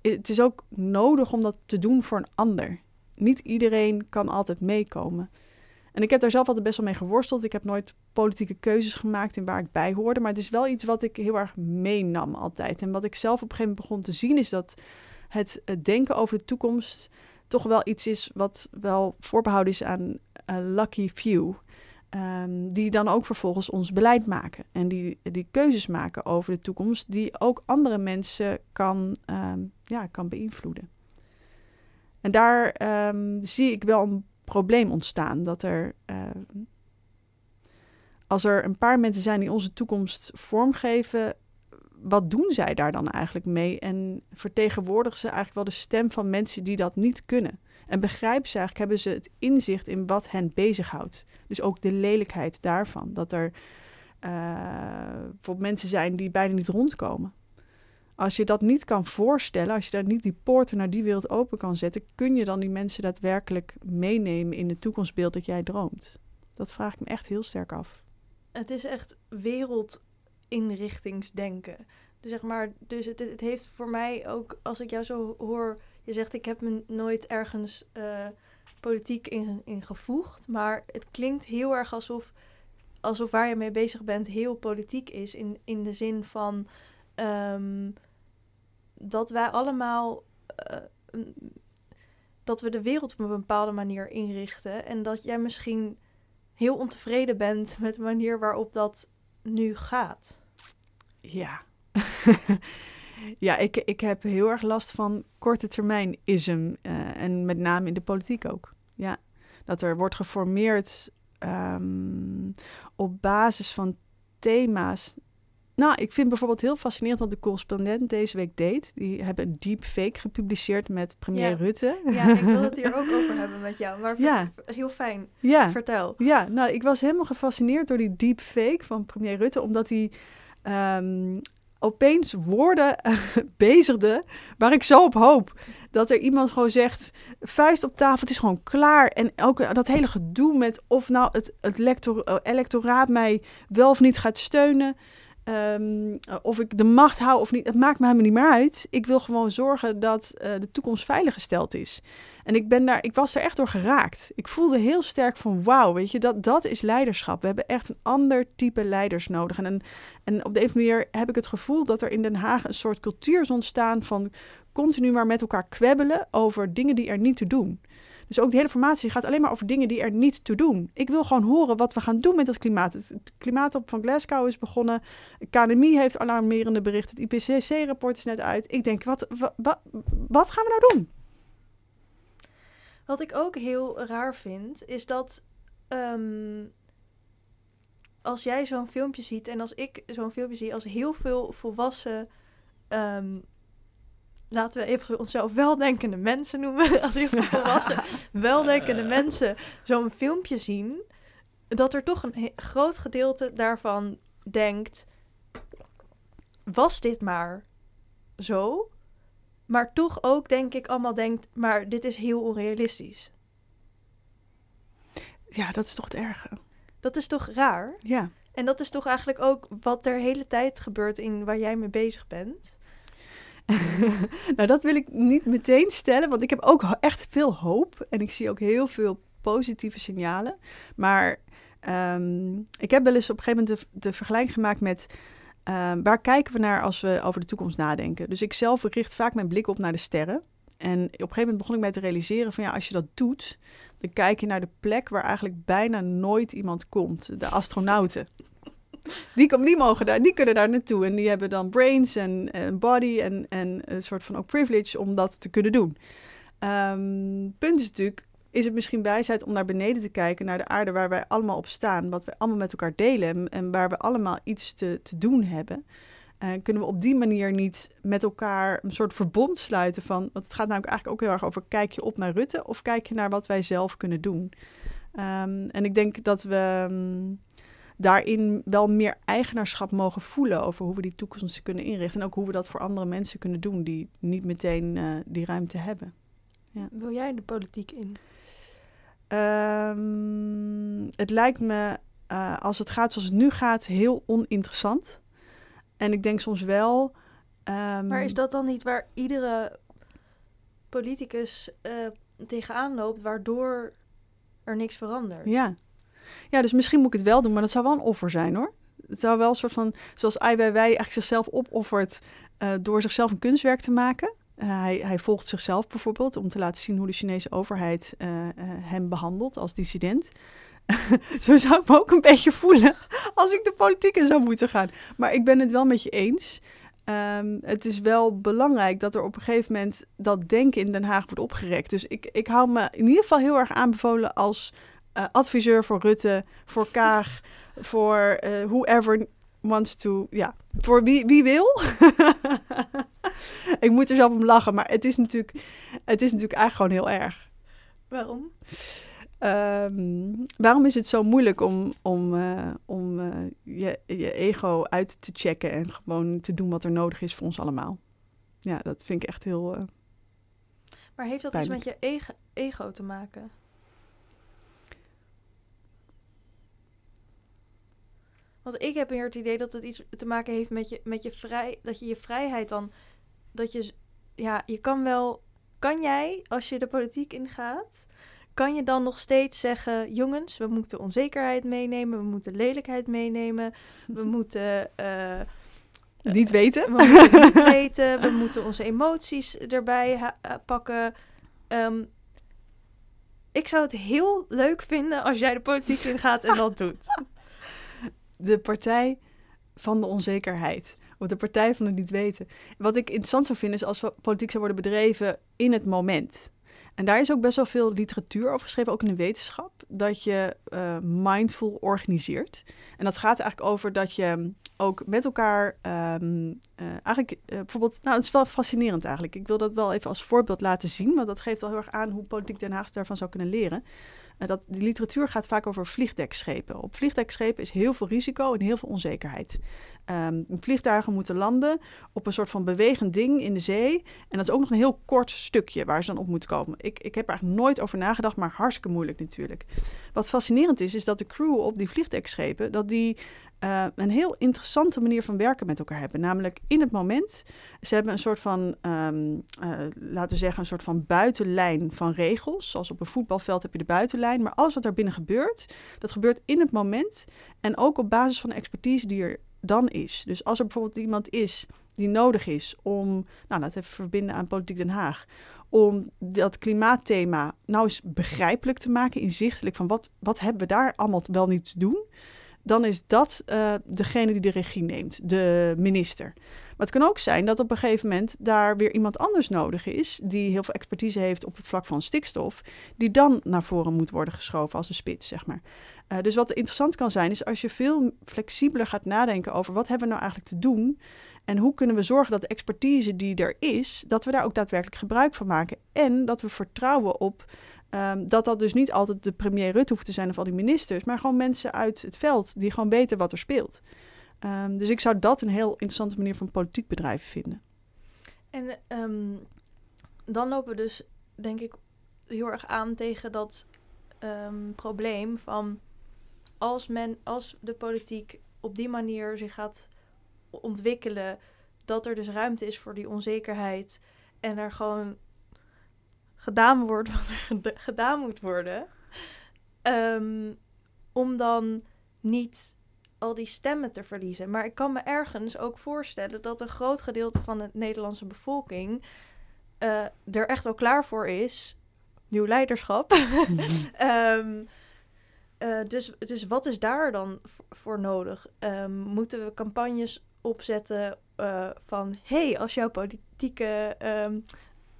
Speaker 2: het is ook nodig om dat te doen voor een ander. Niet iedereen kan altijd meekomen. En ik heb daar zelf altijd best wel mee geworsteld. Ik heb nooit politieke keuzes gemaakt in waar ik bij hoorde. Maar het is wel iets wat ik heel erg meenam altijd. En wat ik zelf op een gegeven moment begon te zien is dat het, denken over de toekomst toch wel iets is wat wel voorbehouden is aan een lucky few. Ehm, die dan ook vervolgens ons beleid maken. En die, die keuzes maken over de toekomst, die ook andere mensen kan, ehm, ja, kan beïnvloeden. En daar ehm, zie ik wel een probleem ontstaan. Dat er, als er een paar mensen zijn die onze toekomst vormgeven, wat doen zij daar dan eigenlijk mee? En vertegenwoordigen ze eigenlijk wel de stem van mensen die dat niet kunnen? En begrijpen ze eigenlijk, hebben ze het inzicht in wat hen bezighoudt? Dus ook de lelijkheid daarvan. Dat er eh, bijvoorbeeld mensen zijn die bijna niet rondkomen. Als je dat niet kan voorstellen, als je daar niet die poorten naar die wereld open kan zetten, kun je dan die mensen daadwerkelijk meenemen in het toekomstbeeld dat jij droomt? Dat vraag ik me echt heel sterk af.
Speaker 1: Het is echt wereldinrichtingsdenken. Dus zeg maar, dus het, het heeft voor mij ook, als ik jou zo hoor, je zegt ik heb me nooit ergens eh, politiek in, in gevoegd, maar het klinkt heel erg alsof, alsof waar je mee bezig bent heel politiek is, in, in de zin van ehm, dat wij allemaal, eh, dat we de wereld op een bepaalde manier inrichten en dat jij misschien heel ontevreden bent met de manier waarop dat nu gaat.
Speaker 2: Ja. Ja, ik, ik heb heel erg last van korte termijn ism. eh, en met name in de politiek ook. Ja, dat er wordt geformeerd ehm, op basis van thema's. Nou, ik vind bijvoorbeeld heel fascinerend wat de correspondent deze week deed. Die hebben een deepfake gepubliceerd met premier
Speaker 1: Ja.
Speaker 2: Rutte.
Speaker 1: Ja, ik wil het hier ook over hebben met jou. Maar
Speaker 2: Ja.
Speaker 1: heel fijn.
Speaker 2: ja.
Speaker 1: Vertel.
Speaker 2: Ja, nou, ik was helemaal gefascineerd door die deepfake van premier Rutte, omdat hij ehm, opeens woorden bezigde waar ik zo op hoop. Dat er iemand gewoon zegt, vuist op tafel, het is gewoon klaar. En ook dat hele gedoe met of nou het, het eh, electoraat mij wel of niet gaat steunen. Ehm, of ik de macht hou of niet, het maakt me helemaal niet meer uit. Ik wil gewoon zorgen dat eh, de toekomst veiliggesteld is. En ik, ben daar, ik was er echt door geraakt. Ik voelde heel sterk van wauw, weet je, dat, dat is leiderschap. We hebben echt een ander type leiders nodig. En, op de een manier heb ik het gevoel dat er in Den Haag een soort cultuur is ontstaan van continu maar met elkaar kwebbelen over dingen die er niet toe doen. Dus ook de hele formatie gaat alleen maar over dingen die er niet toe doen. Ik wil gewoon horen wat we gaan doen met dat klimaat. Het klimaatop van Glasgow is begonnen. KNMI heeft alarmerende berichten. Het IPCC-rapport is net uit. Ik denk, wat, wat, wat gaan we nou doen?
Speaker 1: Wat ik ook heel raar vind, is dat ehm, als jij zo'n filmpje ziet en als ik zo'n filmpje zie, als heel veel volwassen, ehm, laten we even onszelf weldenkende mensen noemen, als heel veel volwassen, weldenkende mensen zo'n filmpje zien, dat er toch een groot gedeelte daarvan denkt, was dit maar zo? Maar toch ook, denk ik, allemaal denkt, maar dit is heel onrealistisch.
Speaker 2: Ja, dat is toch het erge.
Speaker 1: Dat is toch raar?
Speaker 2: Ja.
Speaker 1: En dat is toch eigenlijk ook wat er hele tijd gebeurt in waar jij mee bezig bent.
Speaker 2: nou, dat wil ik niet meteen stellen, want ik heb ook echt veel hoop. En ik zie ook heel veel positieve signalen. Maar ehm, ik heb wel eens op een gegeven moment de, de vergelijking gemaakt met... ehm, waar kijken we naar als we over de toekomst nadenken? Dus ik zelf richt vaak mijn blik op naar de sterren. En op een gegeven moment begon ik mij te realiseren van ja, als je dat doet, dan kijk je naar de plek waar eigenlijk bijna nooit iemand komt. De astronauten. Die, mogen daar, die kunnen daar naartoe. En die hebben dan brains en, body en, en een soort van ook privilege om dat te kunnen doen. Ehm, punt is natuurlijk, is het misschien wijsheid om naar beneden te kijken, naar de aarde waar wij allemaal op staan, wat we allemaal met elkaar delen en, waar we allemaal iets te, te doen hebben. Eh, kunnen we op die manier niet met elkaar een soort verbond sluiten van, want het gaat namelijk eigenlijk ook heel erg over, kijk je op naar Rutte of kijk je naar wat wij zelf kunnen doen? Ehm, en ik denk dat we mm, daarin wel meer eigenaarschap mogen voelen over hoe we die toekomst kunnen inrichten. En ook hoe we dat voor andere mensen kunnen doen die niet meteen eh, die ruimte hebben.
Speaker 1: Wil jij de politiek in?
Speaker 2: Ehm, het lijkt me, eh, als het gaat zoals het nu gaat, heel oninteressant. En ik denk soms wel. ehm,
Speaker 1: Maar is dat dan niet waar iedere politicus eh, tegenaan loopt, waardoor er niks verandert?
Speaker 2: Ja. Ja, dus misschien moet ik het wel doen, maar dat zou wel een offer zijn hoor. Het zou wel een soort van, zoals Ai Weiwei eigenlijk zichzelf opoffert eh, door zichzelf een kunstwerk te maken. Eh, hij, hij volgt zichzelf bijvoorbeeld om te laten zien hoe de Chinese overheid eh, hem behandelt als dissident. Zo zou ik me ook een beetje voelen als ik de politiek in zou moeten gaan. Maar ik ben het wel met je eens. Ehm, het is wel belangrijk dat er op een gegeven moment dat denken in Den Haag wordt opgerekt. Dus ik, ik hou me in ieder geval heel erg aanbevolen als eh, adviseur voor Rutte, voor Kaag, voor eh, whoever wants to. Ja, voor wie, wie wil. ik moet er zelf om lachen, maar het is natuurlijk, het is natuurlijk eigenlijk gewoon heel erg.
Speaker 1: Waarom?
Speaker 2: Ehm, waarom is het zo moeilijk om, om, eh, om je, je ego uit te checken en gewoon te doen wat er nodig is voor ons allemaal? Ja, dat vind ik echt heel.
Speaker 1: Maar heeft dat
Speaker 2: Pijnlijk.
Speaker 1: iets met je ego, ego te maken? Want ik heb meer het idee dat het iets te maken heeft met je, met je vrij, dat je je vrijheid dan, dat je, ja, je kan wel, kan jij als je de politiek ingaat, kan je dan nog steeds zeggen, jongens, we moeten onzekerheid meenemen, we moeten lelijkheid meenemen, we moeten eh,
Speaker 2: niet weten.
Speaker 1: we moeten niet weten, we moeten onze emoties erbij eh, pakken. Ehm, ik zou het heel leuk vinden als jij de politiek ingaat en dat doet.
Speaker 2: de partij van de onzekerheid. Of de partij van het niet weten. Wat ik interessant zou vinden is als politiek zou worden bedreven in het moment. En daar is ook best wel veel literatuur over geschreven, ook in de wetenschap, dat je uh, mindful organiseert. En dat gaat eigenlijk over dat je ook met elkaar um, uh, eigenlijk uh, bijvoorbeeld, nou het is wel fascinerend eigenlijk. Ik wil dat wel even als voorbeeld laten zien, want dat geeft wel heel erg aan hoe politiek Den Haag daarvan zou kunnen leren. Uh, dat, die literatuur gaat vaak over vliegdekschepen. Op vliegdekschepen is heel veel risico en heel veel onzekerheid. Um, vliegtuigen moeten landen op een soort van bewegend ding in de zee. En dat is ook nog een heel kort stukje waar ze dan op moeten komen. Ik, ik heb er eigenlijk nooit over nagedacht, maar hartstikke moeilijk natuurlijk. Wat fascinerend is, is dat de crew op die vliegdekschepen, dat die uh, een heel interessante manier van werken met elkaar hebben. Namelijk in het moment. Ze hebben een soort van, um, uh, laten we zeggen, een soort van buitenlijn van regels. Zoals op een voetbalveld heb je de buitenlijn. Maar alles wat daar binnen gebeurt, dat gebeurt in het moment. En ook op basis van de expertise die er dan is. Dus als er bijvoorbeeld iemand is die nodig is om, nou laten we even verbinden aan Politiek Den Haag, om dat klimaatthema nou eens begrijpelijk te maken, inzichtelijk van wat, wat hebben we daar allemaal wel niet te doen, dan is dat uh, degene die de regie neemt, de minister. Maar het kan ook zijn dat op een gegeven moment daar weer iemand anders nodig is, die heel veel expertise heeft op het vlak van stikstof, die dan naar voren moet worden geschoven als een spits, zeg maar. Uh, dus wat interessant kan zijn, is als je veel flexibeler gaat nadenken over wat hebben we nou eigenlijk te doen en hoe kunnen we zorgen dat de expertise die er is, dat we daar ook daadwerkelijk gebruik van maken en dat we vertrouwen op um, dat dat dus niet altijd de premier Rutte hoeft te zijn of al die ministers, maar gewoon mensen uit het veld die gewoon weten wat er speelt. Um, dus ik zou dat een heel interessante manier van politiek bedrijven vinden.
Speaker 1: En um, dan lopen we dus, denk ik, heel erg aan tegen dat probleem van als, men, als de politiek op die manier zich gaat ontwikkelen, dat er dus ruimte is voor die onzekerheid en er gewoon gedaan wordt wat er gedaan moet worden, um, om dan niet al die stemmen te verliezen. Maar ik kan me ergens ook voorstellen dat een groot gedeelte van de Nederlandse bevolking uh, er echt wel klaar voor is. Nieuw leiderschap. um, Uh, dus, dus wat is daar dan voor nodig? Um, moeten we campagnes opzetten uh, van... hey, als jouw politieke... Um,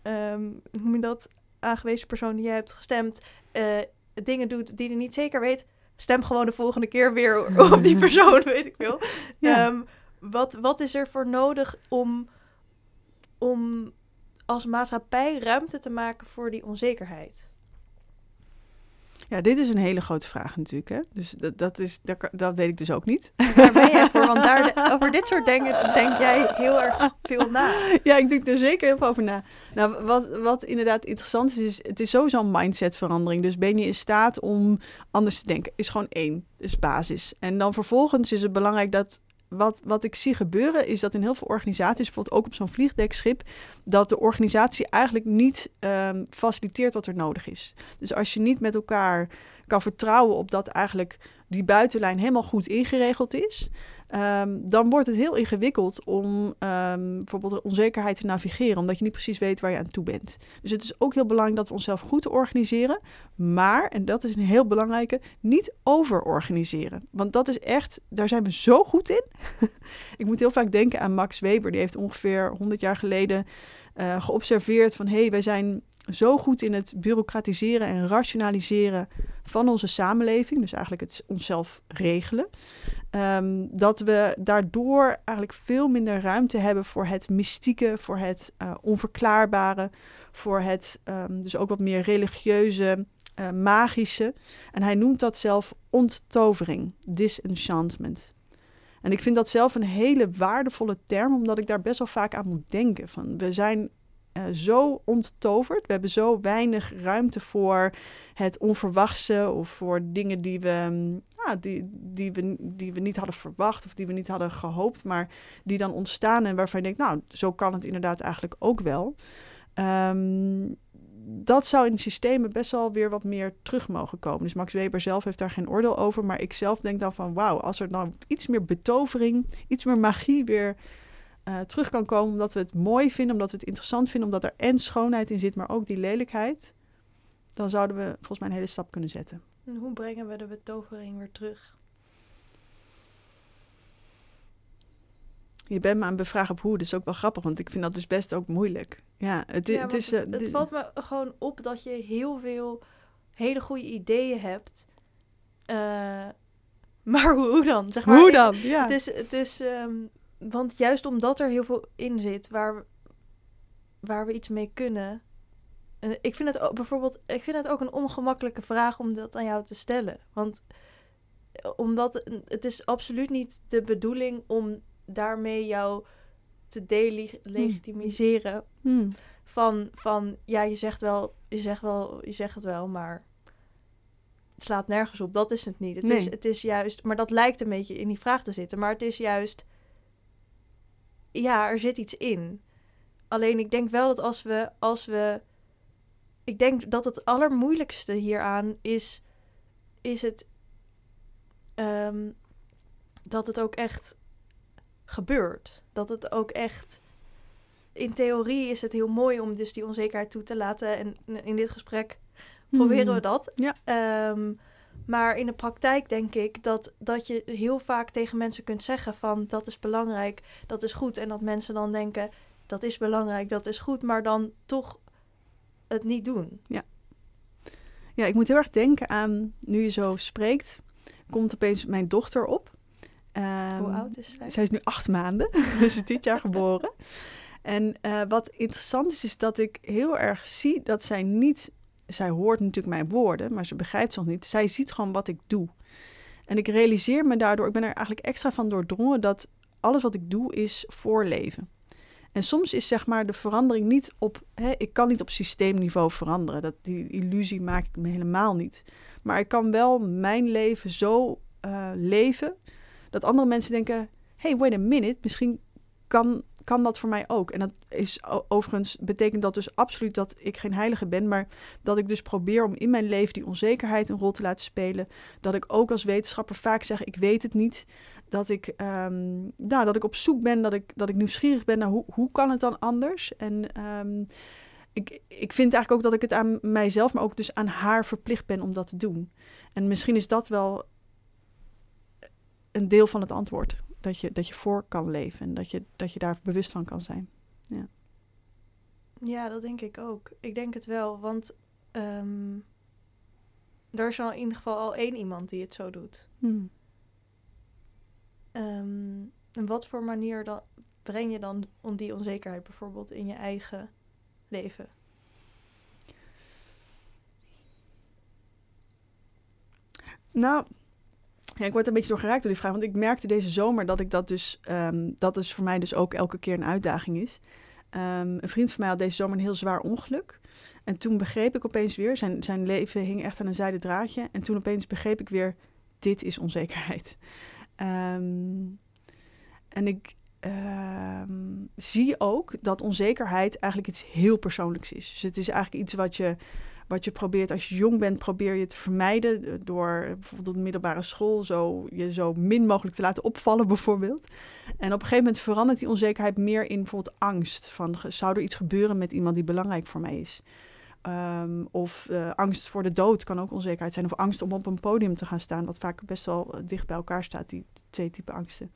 Speaker 1: um, hoe noem je dat? Aangewezen persoon die jij hebt gestemd... Uh, dingen doet die je niet zeker weet... stem gewoon de volgende keer weer op die persoon, weet ik veel. Ja. wat, wat is er voor nodig om, om als maatschappij ruimte te maken voor die onzekerheid?
Speaker 2: Ja, dit is een hele grote vraag natuurlijk. Hè? Dus dat, dat, is, dat, dat weet ik dus ook niet.
Speaker 1: Daar ben jij voor, want daar, over dit soort dingen denk jij heel erg veel na.
Speaker 2: Ja, ik denk er zeker heel veel over na. Nou, wat, wat inderdaad interessant is, is het is sowieso een mindsetverandering. Dus ben je in staat om anders te denken, is gewoon één, is basis. En dan vervolgens is het belangrijk dat wat, wat ik zie gebeuren is dat in heel veel organisaties, bijvoorbeeld ook op zo'n vliegdekschip, dat de organisatie eigenlijk niet um, faciliteert wat er nodig is. Dus als je niet met elkaar kan vertrouwen op dat eigenlijk die buitenlijn helemaal goed ingeregeld is, Um, dan wordt het heel ingewikkeld om um, bijvoorbeeld onzekerheid te navigeren, omdat je niet precies weet waar je aan toe bent. Dus het is ook heel belangrijk dat we onszelf goed organiseren, maar, en dat is een heel belangrijke, niet overorganiseren. Want dat is echt, daar zijn we zo goed in. Ik moet heel vaak denken aan Max Weber, die heeft ongeveer 100 jaar geleden uh, geobserveerd van hé, hey, wij zijn zo goed in het bureaucratiseren en rationaliseren van onze samenleving, dus eigenlijk het onszelf regelen, um, dat we daardoor eigenlijk veel minder ruimte hebben voor het mystieke, voor het uh, onverklaarbare, voor het um, dus ook wat meer religieuze, uh, magische. En hij noemt dat zelf onttovering, disenchantment. En ik vind dat zelf een hele waardevolle term, omdat ik daar best wel vaak aan moet denken. Van we zijn uh, zo onttoverd. We hebben zo weinig ruimte voor het onverwachte of voor dingen die we, mm, ja, die, die, we, die we niet hadden verwacht of die we niet hadden gehoopt, maar die dan ontstaan en waarvan je denkt, nou, zo kan het inderdaad eigenlijk ook wel. Um, dat zou in systemen best wel weer wat meer terug mogen komen. Dus Max Weber zelf heeft daar geen oordeel over, maar ik zelf denk dan van, wauw, als er nou iets meer betovering, iets meer magie weer uh, terug kan komen omdat we het mooi vinden, omdat we het interessant vinden, omdat er en schoonheid in zit, maar ook die lelijkheid, dan zouden we volgens mij een hele stap kunnen zetten.
Speaker 1: En hoe brengen we de betovering weer terug?
Speaker 2: Je bent me aan het bevragen op hoe. Dat is ook wel grappig, want ik vind dat dus best ook moeilijk. Ja, het,
Speaker 1: Ja,
Speaker 2: het is...
Speaker 1: het,
Speaker 2: eh,
Speaker 1: het valt me gewoon op dat je heel veel hele goede ideeën hebt. Eh, maar hoe, dan? Zeg maar,
Speaker 2: hoe dan? Ja.
Speaker 1: Het is, het is ehm, want juist omdat er heel veel in zit waar, we- waar we iets mee kunnen. En ik vind het ook, bijvoorbeeld, ik vind het ook een ongemakkelijke vraag om dat aan jou te stellen. Want eh, omdat het- is absoluut niet de bedoeling om daarmee jou te delegitimiseren
Speaker 2: Hmm.
Speaker 1: van, van ja, je zegt wel, je zegt wel, je zegt het wel, maar het slaat nergens op. Dat is het niet. Het, is, het is juist, maar dat lijkt een beetje in die vraag te zitten. Maar het is juist, ja, er zit iets in. Alleen ik denk wel dat als we, als we, ik denk dat het allermoeilijkste hieraan is, is het ehm, dat het ook echt gebeurt. Dat het ook echt in theorie is het heel mooi om dus die onzekerheid toe te laten. En in dit gesprek proberen we
Speaker 2: Hmm.
Speaker 1: dat.
Speaker 2: Ja.
Speaker 1: Ehm, maar in de praktijk denk ik dat, dat je heel vaak tegen mensen kunt zeggen van dat is belangrijk, dat is goed. En dat mensen dan denken dat is belangrijk, dat is goed, maar dan toch het niet doen.
Speaker 2: Ja, ik moet heel erg denken aan, nu je zo spreekt, komt opeens mijn dochter op. Ehm,
Speaker 1: Hoe oud is zij?
Speaker 2: Zij is nu acht maanden, ze is dit jaar geboren. En eh, wat interessant is, is dat ik heel erg zie dat zij niet... Zij hoort natuurlijk mijn woorden, maar ze begrijpt ze nog niet. Zij ziet gewoon wat ik doe. En ik realiseer me daardoor, ik ben er eigenlijk extra van doordrongen... dat alles wat ik doe is voorleven. En soms is zeg maar de verandering niet op... Hè, ik kan niet op systeemniveau veranderen. Dat, die illusie maak ik me helemaal niet. Maar ik kan wel mijn leven zo eh, leven... dat andere mensen denken... hey, wait a minute, misschien kan, kan dat voor mij ook. En dat is overigens, betekent dat dus absoluut dat ik geen heilige ben, maar dat ik dus probeer om in mijn leven die onzekerheid een rol te laten spelen. Dat ik ook als wetenschapper vaak zeg, ik weet het niet. Dat ik, ehm, nou, dat ik op zoek ben, dat ik, dat ik nieuwsgierig ben naar hoe, hoe kan het dan anders? En ehm, ik, ik vind eigenlijk ook dat ik het aan mijzelf, maar ook dus aan haar verplicht ben om dat te doen. En misschien is dat wel een deel van het antwoord. Dat je, dat je voor kan leven en dat je, dat je daar bewust van kan zijn.
Speaker 1: Ja, dat denk ik ook. Ik denk het wel, want ehm, er is al in ieder geval al één iemand die het zo doet.
Speaker 2: Hmm.
Speaker 1: Ehm, en wat voor manier dan, breng je dan on- die onzekerheid bijvoorbeeld in je eigen leven?
Speaker 2: Nou, ja, ik word een beetje door geraakt door die vraag. Want ik merkte deze zomer dat ik dat dus, ehm, dat dus voor mij dus ook elke keer een uitdaging is. Ehm, een vriend van mij had deze zomer een heel zwaar ongeluk. En toen begreep ik opeens weer, zijn, zijn leven hing echt aan een zijden draadje. En toen opeens begreep ik weer, dit is onzekerheid. Ehm, en ik zie ook dat onzekerheid eigenlijk iets heel persoonlijks is. Dus het is eigenlijk iets wat je, wat je probeert, als je jong bent, probeer je te vermijden eh, door bijvoorbeeld op de middelbare school zo, je zo min mogelijk te laten opvallen bijvoorbeeld. En op een gegeven moment verandert die onzekerheid meer in bijvoorbeeld angst. Van, zou er iets gebeuren met iemand die belangrijk voor mij is? Ehm, of eh, angst voor de dood kan ook onzekerheid zijn. Of angst om op een podium te gaan staan, wat vaak best wel eh, dicht bij elkaar staat, die twee typen angsten.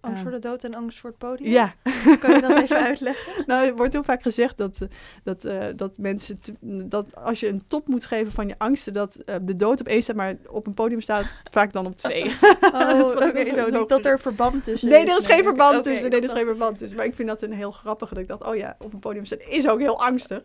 Speaker 1: Angst
Speaker 2: Ehm,
Speaker 1: voor de dood en angst voor het podium?
Speaker 2: Ja,
Speaker 1: Kan je dat even uitleggen?
Speaker 2: nou, er wordt heel vaak gezegd dat, eh, dat, eh, dat mensen, te- dat als je een top moet geven van je angsten, dat eh, de dood op één staat, maar op een podium staat vaak dan op twee.
Speaker 1: Oh, oké, zo. Niet dat er verband tussen
Speaker 2: Nee, er is geen verband tussen. Nee, er is geen verband tussen. Maar ik vind dat een heel grappige. Dat ik dacht, oh ja, op een podium staan is ook heel angstig.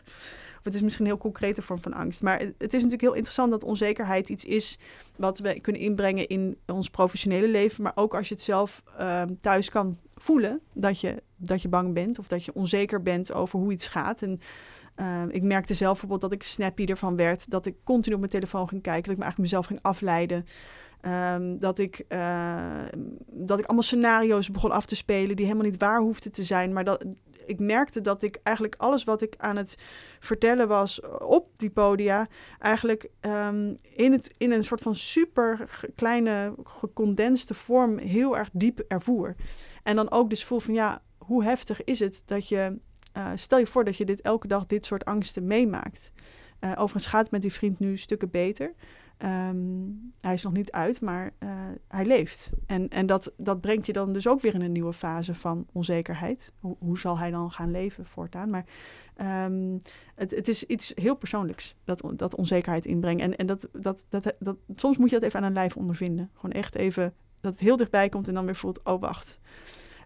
Speaker 2: Het is misschien een heel concrete vorm van angst. Maar het, het is natuurlijk heel interessant dat onzekerheid iets is wat we kunnen inbrengen in ons professionele leven. Maar ook als je het zelf ehm, thuis kan voelen dat je, dat je bang bent of dat je onzeker bent over hoe iets gaat. En ehm, ik merkte zelf bijvoorbeeld dat ik snappy ervan werd. Dat ik continu op mijn telefoon ging kijken. Dat ik me eigenlijk mezelf ging afleiden. Ehm, dat, ik, eh, dat ik allemaal scenario's begon af te spelen die helemaal niet waar hoefden te zijn. Maar dat, ik merkte dat ik eigenlijk alles wat ik aan het vertellen was op die podia, eigenlijk ehm, in, het, in een soort van super kleine, gecondenste vorm heel erg diep ervoer. En dan ook dus voel van ja, hoe heftig is het dat je, eh, stel je voor dat je dit elke dag dit soort angsten meemaakt. Eh, overigens gaat het met die vriend nu stukken beter. Ehm, hij is nog niet uit, maar eh, hij leeft. En, en dat, dat brengt je dan dus ook weer in een nieuwe fase van onzekerheid. Hoe, hoe zal hij dan gaan leven voortaan? Maar ehm, het, het is iets heel persoonlijks, dat, dat onzekerheid inbrengt. En, en dat, dat, dat, dat, soms moet je dat even aan een lijf ondervinden. Gewoon echt even dat het heel dichtbij komt en dan weer voelt, oh wacht.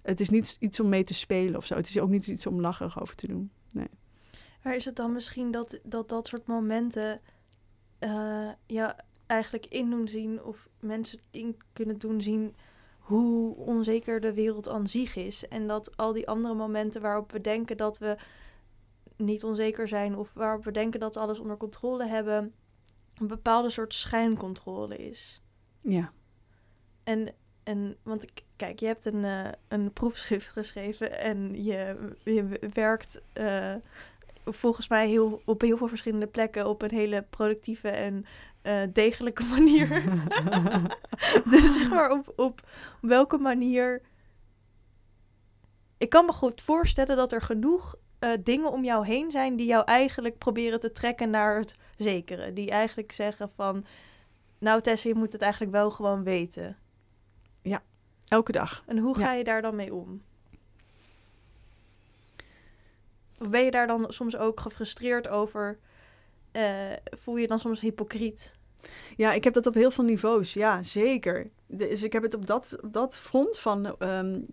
Speaker 2: Het is niet iets om mee te spelen of zo. Het is ook niet iets om lacherig over te doen. Nee.
Speaker 1: Maar is het dan misschien dat dat, dat soort momenten uh, ja, eigenlijk in doen zien of mensen in kunnen doen zien hoe onzeker de wereld aan zich is. En dat al die andere momenten waarop we denken dat we niet onzeker zijn of waarop we denken dat we alles onder controle hebben, een bepaalde soort schijncontrole is.
Speaker 2: Ja.
Speaker 1: En, en want kijk, je hebt een, uh, een proefschrift geschreven en je, je werkt uh, volgens mij heel, op heel veel verschillende plekken op een hele productieve en uh, degelijke manier. dus zeg maar op, op welke manier. Ik kan me goed voorstellen dat er genoeg uh, dingen om jou heen zijn die jou eigenlijk proberen te trekken naar het zekere. Die eigenlijk zeggen van, nou Tessa, je moet het eigenlijk wel gewoon weten.
Speaker 2: Ja, elke dag.
Speaker 1: En hoe ga je daar dan mee om? Of ben je daar dan soms ook gefrustreerd over? Uh, voel je dan soms hypocriet?
Speaker 2: Ja, ik heb dat op heel veel niveaus. Ja, zeker. Dus ik heb het op dat, dat front van. Um,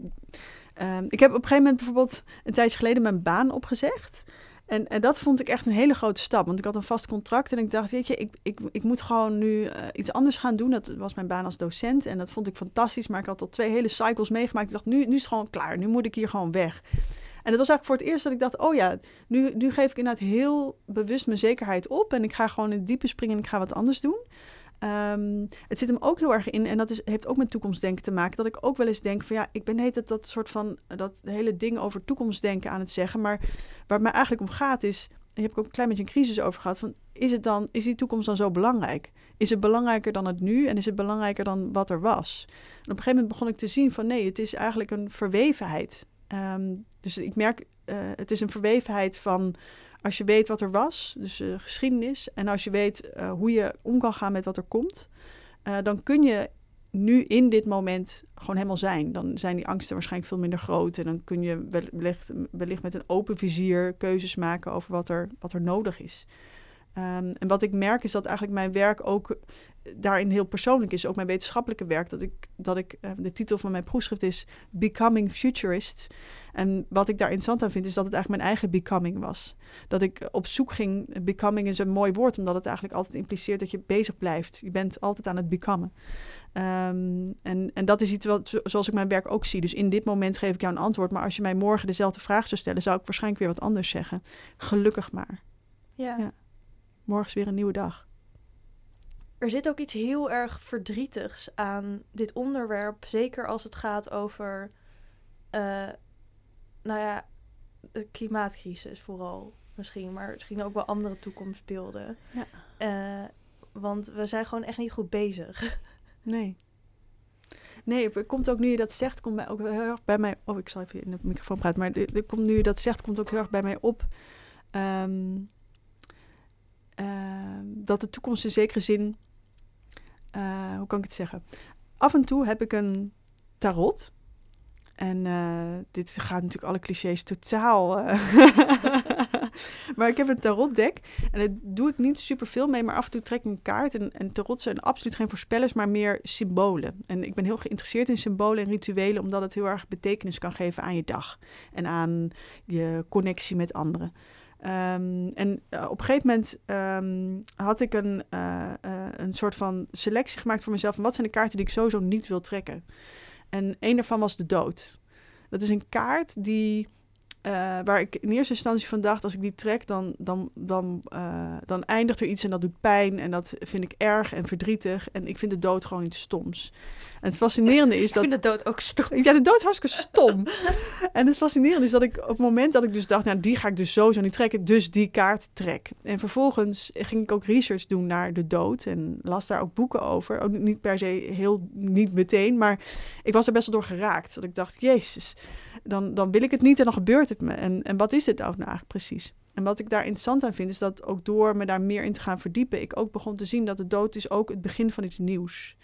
Speaker 2: um, ik heb op een gegeven moment bijvoorbeeld een tijdje geleden mijn baan opgezegd. En, en dat vond ik echt een hele grote stap. Want ik had een vast contract en ik dacht, weet je, ik, ik, ik moet gewoon nu uh, iets anders gaan doen. Dat was mijn baan als docent en dat vond ik fantastisch. Maar ik had al twee hele cycles meegemaakt. Ik dacht, nu, nu is het gewoon klaar. Nu moet ik hier gewoon weg. En dat was eigenlijk voor het eerst dat ik dacht, oh ja, nu, nu geef ik inderdaad heel bewust mijn zekerheid op. En ik ga gewoon in het diepe springen en ik ga wat anders doen. Um, het zit hem ook heel erg in, en dat is, heeft ook met toekomstdenken te maken, dat ik ook wel eens denk van ja, ik ben heet het dat soort van, dat hele ding over toekomstdenken aan het zeggen. Maar waar het mij eigenlijk om gaat is, daar heb ik ook een klein beetje een crisis over gehad, van is, het dan, is die toekomst dan zo belangrijk? Is het belangrijker dan het nu en is het belangrijker dan wat er was? En op een gegeven moment begon ik te zien van nee, het is eigenlijk een verwevenheid. Um, dus ik merk, uh, het is een verwevenheid van als je weet wat er was, dus uh, geschiedenis, en als je weet uh, hoe je om kan gaan met wat er komt, dan kun je nu in dit moment gewoon helemaal zijn. Dan zijn die angsten waarschijnlijk veel minder groot en dan kun je wellicht, met een open vizier keuzes maken over wat er, wat er nodig is. Um, en wat ik merk is dat eigenlijk mijn werk ook daarin heel persoonlijk is. Ook mijn wetenschappelijke werk. Dat ik, dat ik de titel van mijn proefschrift is Becoming Futurist. En wat ik daar interessant aan vind, is dat het eigenlijk mijn eigen becoming was. Dat ik op zoek ging. Becoming is een mooi woord, omdat het eigenlijk altijd impliceert dat je bezig blijft. Je bent altijd aan het becomen. Um, en, en dat is iets wat, zoals ik mijn werk ook zie. Dus in dit moment geef ik jou een antwoord. Maar als je mij morgen dezelfde vraag zou stellen, zou ik waarschijnlijk weer wat anders zeggen. Gelukkig maar.
Speaker 1: ja. ja
Speaker 2: morgen is weer een nieuwe dag.
Speaker 1: Er zit ook iets heel erg verdrietigs aan dit onderwerp. Zeker als het gaat over, uh, nou ja, de klimaatcrisis vooral misschien. Maar misschien ook wel andere toekomstbeelden.
Speaker 2: Ja.
Speaker 1: Uh, want we zijn gewoon echt niet goed bezig.
Speaker 2: Nee. Nee, het komt ook nu je dat zegt, komt mij ook heel erg bij mij. Oh, ik zal even in de microfoon praten. Maar er komt nu je dat zegt, komt ook heel erg bij mij op. Um, Ehm, dat de toekomst in zekere zin, uh, hoe kan ik het zeggen? Af en toe heb ik een tarot. En uh, dit gaat natuurlijk alle clichés totaal. Uh, maar ik heb een tarotdek. En daar doe ik niet super veel mee. Maar af en toe trek ik een kaart. En, en tarot zijn absoluut geen voorspellers, maar meer symbolen. En ik ben heel geïnteresseerd in symbolen en rituelen. Omdat het heel erg betekenis kan geven aan je dag. En aan je connectie met anderen. Um, en uh, op een gegeven moment um, had ik een, een soort van selectie gemaakt voor mezelf. Van wat zijn de kaarten die ik sowieso niet wil trekken? En een daarvan was de dood. Dat is een kaart die uh, waar ik in eerste instantie van dacht, als ik die trek, dan, dan, dan, uh, dan eindigt er iets en dat doet pijn. En dat vind ik erg en verdrietig. En ik vind de dood gewoon iets stoms. En het fascinerende is dat...
Speaker 1: Ik vind de dood ook stom.
Speaker 2: Ja, de dood is hartstikke stom. en het fascinerende is dat ik op het moment dat ik dus dacht, nou die ga ik dus sowieso niet trekken, dus die kaart trek. En vervolgens ging ik ook research doen naar de dood en las daar ook boeken over. Ook niet per se heel, niet meteen, maar ik was er best wel door geraakt. Dat ik dacht, jezus dan, dan wil ik het niet en dan gebeurt het En, en wat is dit ook nou eigenlijk precies? En wat ik daar interessant aan vind, is dat ook door me daar meer in te gaan verdiepen, ik ook begon te zien dat de dood is ook het begin van iets nieuws.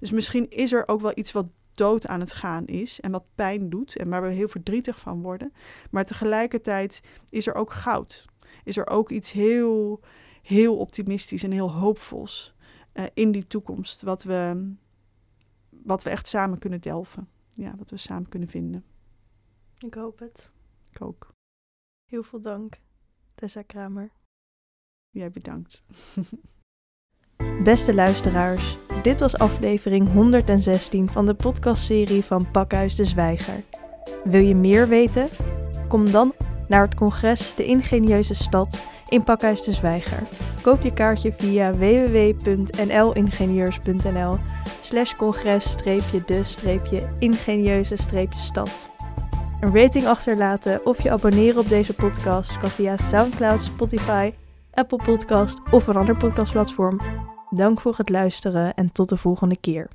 Speaker 2: Dus misschien is er ook wel iets wat dood aan het gaan is en wat pijn doet en waar we heel verdrietig van worden. Maar tegelijkertijd is er ook goud. Is er ook iets heel, heel optimistisch en heel hoopvols uh, in die toekomst, wat we, wat we echt samen kunnen delven. Ja, wat we samen kunnen vinden.
Speaker 1: Ik hoop het.
Speaker 2: Ik ook.
Speaker 1: Heel veel dank, Tessa Kramer.
Speaker 2: Jij bedankt.
Speaker 1: Beste luisteraars, dit was aflevering 116 van de podcastserie van Pakhuis de Zwijger. Wil je meer weten? Kom dan naar het congres De Ingenieuze Stad in Pakhuis de Zwijger. Koop je kaartje via www.nlingenieurs.nl slash congres-de-ingenieuze-stad. Een rating achterlaten of je abonneren op deze podcast kan via Soundcloud, Spotify, Apple Podcast of een ander podcastplatform. Dank voor het luisteren en tot de volgende keer.